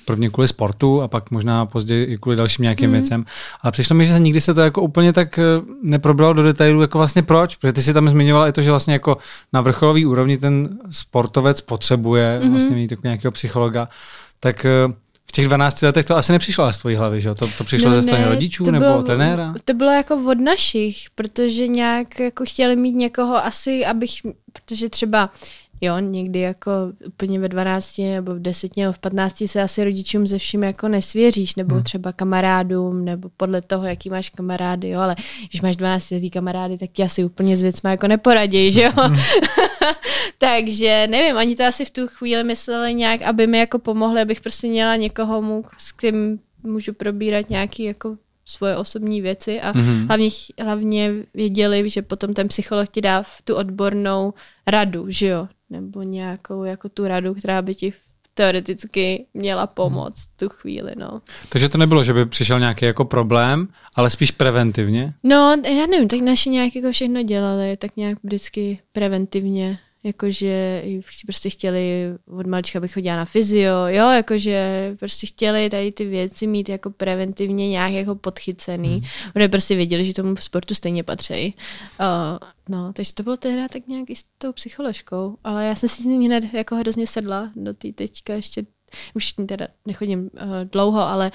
prvně kvůli sportu a pak možná později i kvůli dalším nějakým Mhm. věcem. Ale přišlo mi, že se nikdy se to jako úplně tak eh, neprobralo do detailů, jako vlastně proč, protože ty si tam zmiňovala i to, že vlastně jako na vrcholový úrovni ten sportovec potřebuje Mhm. vlastně mít jako nějakého psychologa, tak eh, v těch 12 letech to asi nepřišlo z tvojí hlavy, že jo? To, to přišlo No ze strany ne, rodičů to nebo bylo- trenéra? To bylo jako od našich, protože nějak jako chtěli mít někoho asi, abych, protože třeba jo, někdy jako úplně ve 12 nebo v 10 nebo v 15 se asi rodičům ze vším jako nesvěříš, nebo Hmm. třeba kamarádům, nebo podle toho, jaký máš kamarády, jo, ale když máš 12 letý kamarády, tak ti asi úplně s věcmi jako neporadí, že jo. [LAUGHS] Takže nevím, oni to asi v tu chvíli mysleli nějak, aby mi jako pomohli, abych prostě měla někoho, mu, s kým můžu probírat nějaký jako svoje osobní věci a Mhm. hlavně, hlavně věděli, že potom ten psycholog ti dá v tu odbornou radu, že jo, nebo nějakou jako tu radu, která by ti teoreticky měla pomoct tu chvíli, no. Takže to nebylo, že by přišel nějaký jako problém, ale spíš preventivně. No, já nevím, tak naši nějak jako všechno dělali, tak nějak vždycky preventivně, jakože prostě chtěli od malička, abych chodila na fyzio, jo, jakože prostě chtěli tady ty věci mít jako preventivně nějak jako podchycený, hmm. protože prostě věděli, že tomu sportu stejně patří. Uh, no, takže to bylo tehdy tak nějak i s tou psycholožkou, ale já jsem si s ní hned jako hrozně sedla do té teďka ještě už teda nechodím uh, dlouho, ale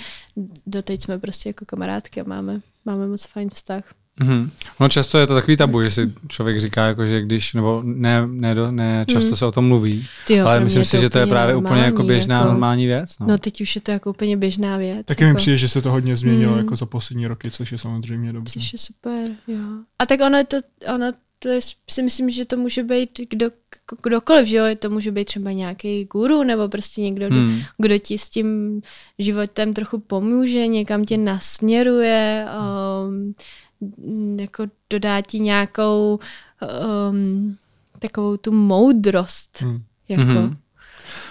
doteď jsme prostě jako kamarádky a máme, máme moc fajn vztah. Mhm. No často je to takový tabu, že si člověk říká, jako, že když, nebo ne, ne, ne často Mhm. se o tom mluví, Tyjo, ale myslím si, že to je právě úplně jako běžná jako- normální věc. No. No teď už je to jako úplně běžná věc. Taky jako, mi přijde, že se to hodně změnilo Hmm. jako za poslední roky, což je samozřejmě dobře. Což je super, jo. A tak ono je to, ono to je, si myslím, že to může být kdo, kdokoliv, že jo, to může být třeba nějaký guru, nebo prostě někdo. Hmm. kdo ti s tím životem trochu pomůže, někam tě nasměruje, um, jako dodá ti nějakou um, takovou tu moudrost, Hmm. jako. Mhm.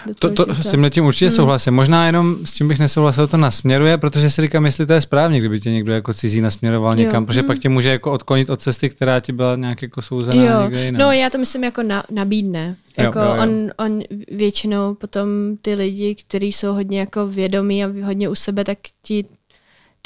do To, toho to s tímhle tím určitě Hmm. souhlasím. Možná jenom s tím bych nesouhlasil, to nasměruje, protože si říkám, jestli to je správně, kdyby tě někdo jako cizí nasměroval Jo. někam, protože Hmm. pak tě může jako odklonit od cesty, která ti byla nějak jako souzená Jo, někde no já to myslím jako na, nabídne. Jo, Jako jo, jo. On, on většinou potom ty lidi, kteří jsou hodně jako vědomí a hodně u sebe, tak ti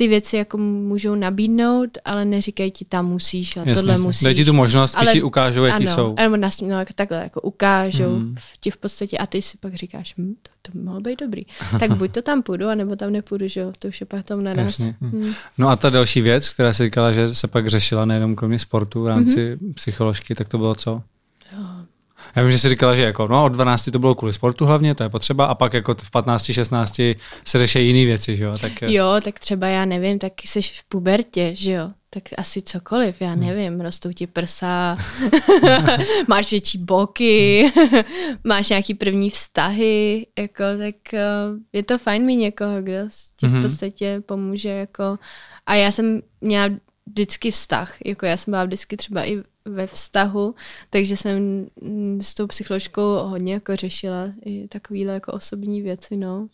ty věci jako můžou nabídnout, ale neříkají ti tam musíš a Jasně, tohle jasně. musíš. Dají ti tu možnost, když Ale- ti ukážou, jaký ano, jsou. Nebo nas, no, jako takhle, jako ukážou Hmm. ti v podstatě a ty si pak říkáš, hm, to, to by mohlo být dobrý. tak [LAUGHS] buď to tam půjdu, anebo tam nepůjdu, že jo, to už je pak tom na nás. Jasně. Hmm. No a ta další věc, která se říkala, že se pak řešila nejenom kromě sportu v rámci mm-hmm. psycholožky, tak to bylo co? Já vím, že jsi říkala, že jako, no od 12 to bylo kvůli sportu hlavně, to je potřeba, a pak jako v 15, 16 se řeší jiné věci, že jo? Tak, Jo, tak třeba já nevím, tak jsi v pubertě, že jo. tak asi cokoliv, já nevím, rostou ti prsa, [LAUGHS] máš větší boky, [LAUGHS] máš nějaký první vztahy, jako, tak uh, je to fajn mít někoho, kdo ti v podstatě pomůže, jako, a já jsem měla vždycky vztah, jako já jsem byla vždycky třeba i ve vztahu, takže jsem s tou psycholožkou hodně jako řešila i takovýhle jako osobní věci, no.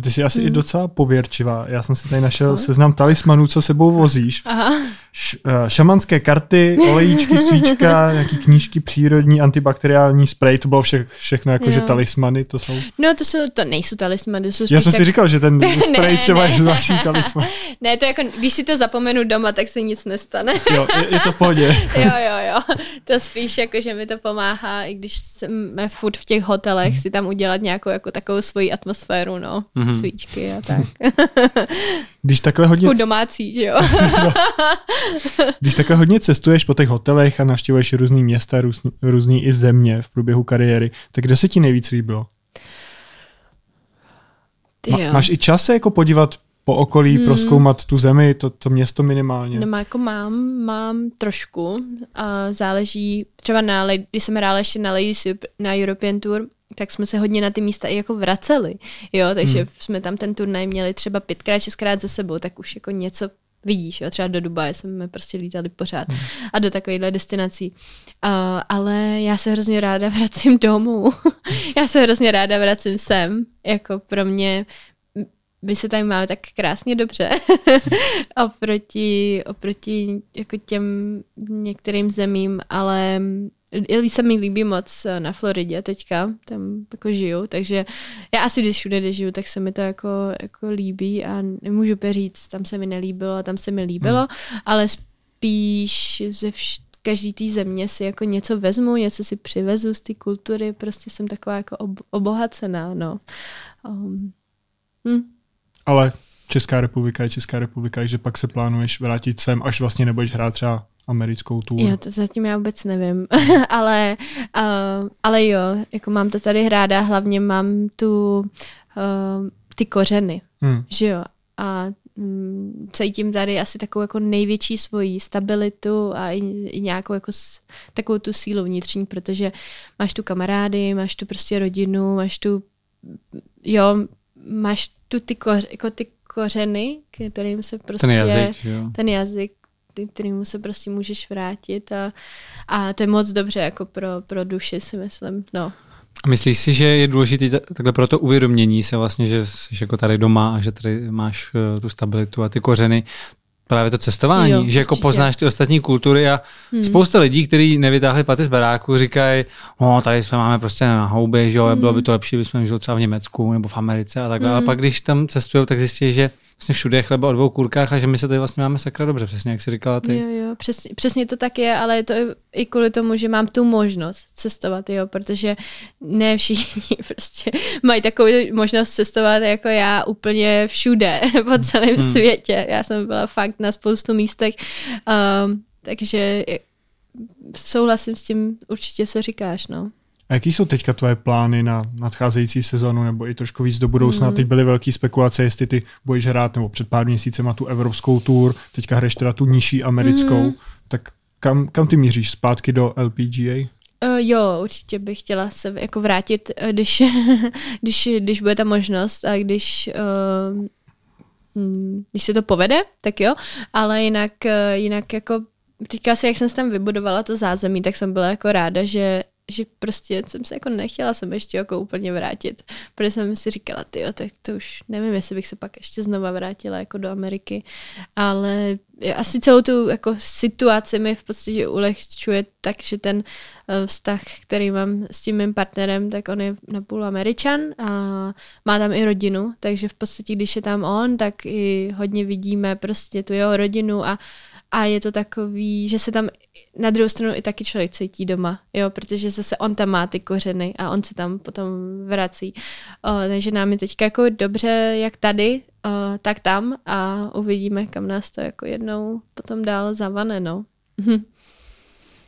A ty jsi asi hmm. i docela pověrčivá. Já jsem si tady našel seznam talismanů, co sebou vozíš. Aha. Š, uh, šamanské karty, olejíčky, svíčka, [LAUGHS] nějaký knížky, přírodní, antibakteriální spray, to bylo vše, všechno jako, jo. že talismany to jsou. No to jsou, to nejsou talismany, to jsou Já jsem tak... si říkal, že ten [LAUGHS] spray ne, třeba ne. je zvláštní talisman. [LAUGHS] ne, to jako, když si to zapomenu doma, tak se nic nestane. jo, je, je to v pohodě. jo, jo, jo. To spíš jako, že mi to pomáhá, i když jsme furt v těch hotelech, si tam udělat nějakou jako takovou svoji atmosféru, no mm-hmm. svíčky a tak. [LAUGHS] Když takhle hodně... Jako domácí, že jo? [LAUGHS] no. [LAUGHS] Když takhle hodně cestuješ po těch hotelech a navštěvuješ různý města, různý, různý i země v průběhu kariéry, tak kde se ti nejvíc líbilo? Má, máš i čas se jako podívat po okolí, hmm. proskoumat tu zemi, to, to město minimálně? No, jako mám, mám trošku. A záleží, třeba na, když jsem hrála ještě na Ladies na European Tour, tak jsme se hodně na ty místa i jako vraceli, jo, takže hmm. jsme tam ten turnaj měli třeba pětkrát, šestkrát za sebou, tak už jako něco vidíš, jo, třeba do Dubaje jsme prostě lítali pořád hmm. a do takovýchhle destinací. Uh, ale já se hrozně ráda [LAUGHS] vracím domů. já se hrozně ráda vracím sem. Jako pro mě my se tady máme tak krásně dobře [LAUGHS] oproti, oproti jako těm některým zemím, ale se mi líbí moc eh, na Floridě teďka, tam jako žiju, takže já asi když všude, kde žiju, tak se mi to jako, jako líbí a nemůžu říct, tam se mi nelíbilo a tam se mi líbilo, hmm. ale spíš ze vš- každý té země si jako něco vezmu, něco si přivezu z té kultury, prostě jsem taková jako ob- obohacená, no. Um, hm. Ale Česká republika je Česká republika, že pak se plánuješ vrátit sem, až vlastně nebudeš hrát třeba americkou tour. Jo, to zatím já vůbec nevím, [LAUGHS] ale, uh, ale jo, jako mám to tady ráda, hlavně mám tu uh, ty kořeny, hmm. že jo, a um, cítím tady asi takovou jako největší svoji stabilitu a i, i nějakou jako s, takovou tu sílu vnitřní, protože máš tu kamarády, máš tu prostě rodinu, máš tu, jo, máš tu ty, ko, jako ty kořeny, kterým se prostě... Ten jazyk, jo. Ten jazyk, kterému se prostě můžeš vrátit a, a to je moc dobře jako pro, pro duši si myslím, no. A myslíš si, že je důležité takhle pro to uvědomění se vlastně, že jsi jako tady doma a že tady máš uh, tu stabilitu a ty kořeny, právě to cestování, jo, že jako určitě. poznáš ty ostatní kultury a hmm. spousta lidí, kteří nevytáhli paty z baráku, říkají, no tady jsme máme prostě na houbě, že jo, hmm. bylo by to lepší, kdybychom žili třeba v Německu nebo v Americe a takhle, hmm. ale pak když tam cestují, tak zjistí, že vlastně všude je chleba o dvou kůrkách a že my se tady vlastně máme sakra dobře, přesně jak jsi říkala ty. Jo, jo, přesně, přesně to tak je, ale je to i kvůli tomu, že mám tu možnost cestovat, jo, protože ne všichni [LAUGHS] prostě mají takovou možnost cestovat jako já úplně všude [LAUGHS] po celém hmm. světě. Já jsem byla fakt na spoustu místech, um, takže souhlasím s tím určitě, co říkáš, no. A jaký jsou teďka tvoje plány na nadcházející sezonu nebo i trošku víc do budoucna? Mm. Teď byly velké spekulace, jestli ty budeš hrát nebo před pár měsícema tu evropskou tour, teďka hraješ teda tu nižší americkou, mm. tak kam, kam ty míříš? Zpátky do LPGA? Uh, jo, určitě bych chtěla se jako vrátit, eh, když, [LAUGHS] když, když bude ta možnost a když, uh, když se to povede, tak jo, ale jinak, jinak jako teďka si, jak jsem se tam vybudovala to zázemí, tak jsem byla jako ráda, že že prostě jsem se jako nechtěla jsem ještě jako úplně vrátit, protože jsem si říkala, ty tak to už nevím, jestli bych se pak ještě znova vrátila jako do Ameriky, ale asi celou tu jako situaci mi v podstatě ulehčuje tak, že ten eh, vztah, který mám s tím mým partnerem, tak on je napůl američan a má tam i rodinu, takže v podstatě, když je tam on, tak i hodně vidíme prostě tu jeho rodinu a a je to takový, že se tam na druhou stranu i taky člověk cítí doma, jo, protože zase on tam má ty kořeny a on se tam potom vrací. O, takže nám je teďka jako dobře, jak tady, o, tak tam a uvidíme, kam nás to jako jednou potom dál zavane, no. [LAUGHS]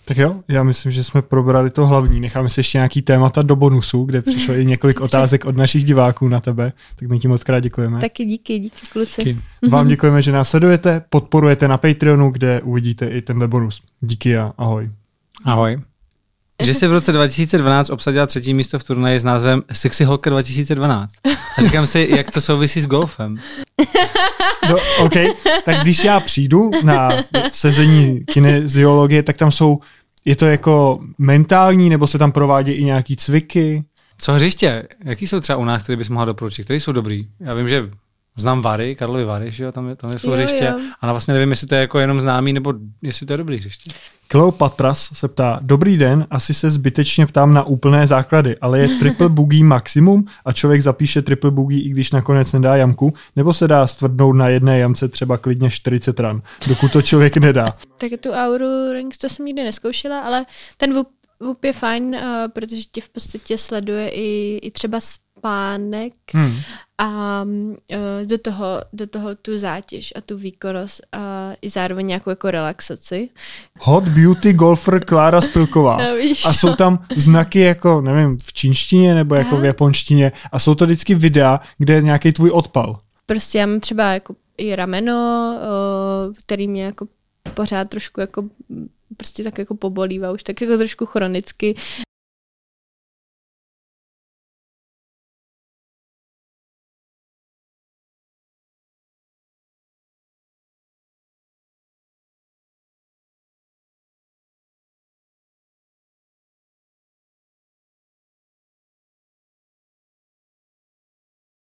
Tak jo, já myslím, že jsme probrali to hlavní. Necháme si ještě nějaký témata do bonusu, kde přišlo i několik otázek od našich diváků na tebe. Tak my ti moc krát děkujeme. Taky díky, díky kluci. Díky. Vám děkujeme, že nás sledujete, podporujete na Patreonu, kde uvidíte i tenhle bonus. Díky a ahoj. Ahoj. Že jsi v roce 2012 obsadila třetí místo v turnaji s názvem Sexy Holka 2012. A říkám si, jak to souvisí s golfem. [LAUGHS] No, OK, tak když já přijdu na sezení kineziologie, tak tam jsou, je to jako mentální, nebo se tam provádí i nějaký cviky? Co hřiště? Jaký jsou třeba u nás, které bys mohla doporučit? Které jsou dobrý? Já vím, že znám Vary, Karlovy Vary, že jo, tam, je, tam jsou Jo, hřiště. jo. A na vlastně nevím, jestli to je jako jenom známý, nebo jestli to je dobrý hřiště. Kleopatras se ptá, dobrý den, asi se zbytečně ptám na úplné základy, ale je triple boogie maximum a člověk zapíše triple boogie, i když nakonec nedá jamku, nebo se dá stvrdnout na jedné jamce třeba klidně 40 ran, dokud to člověk nedá. Tak tu Auru Rings to jsem nikdy neskoušela, ale ten VUP, je fajn, uh, protože tě v podstatě sleduje i, i třeba spánek Hmm. a uh, do, toho, do toho tu zátěž a tu výkonnost a i zároveň nějakou jako relaxaci. Hot beauty golfer Klára Spilková. [LAUGHS] No, víš A jsou tam znaky jako, nevím, v čínštině nebo jako Aha. v japonštině a jsou to vždycky videa, kde je nějaký tvůj odpal. Prostě já mám třeba jako i rameno, uh, který mě jako pořád trošku jako prostě tak jako pobolívá už tak jako trošku chronicky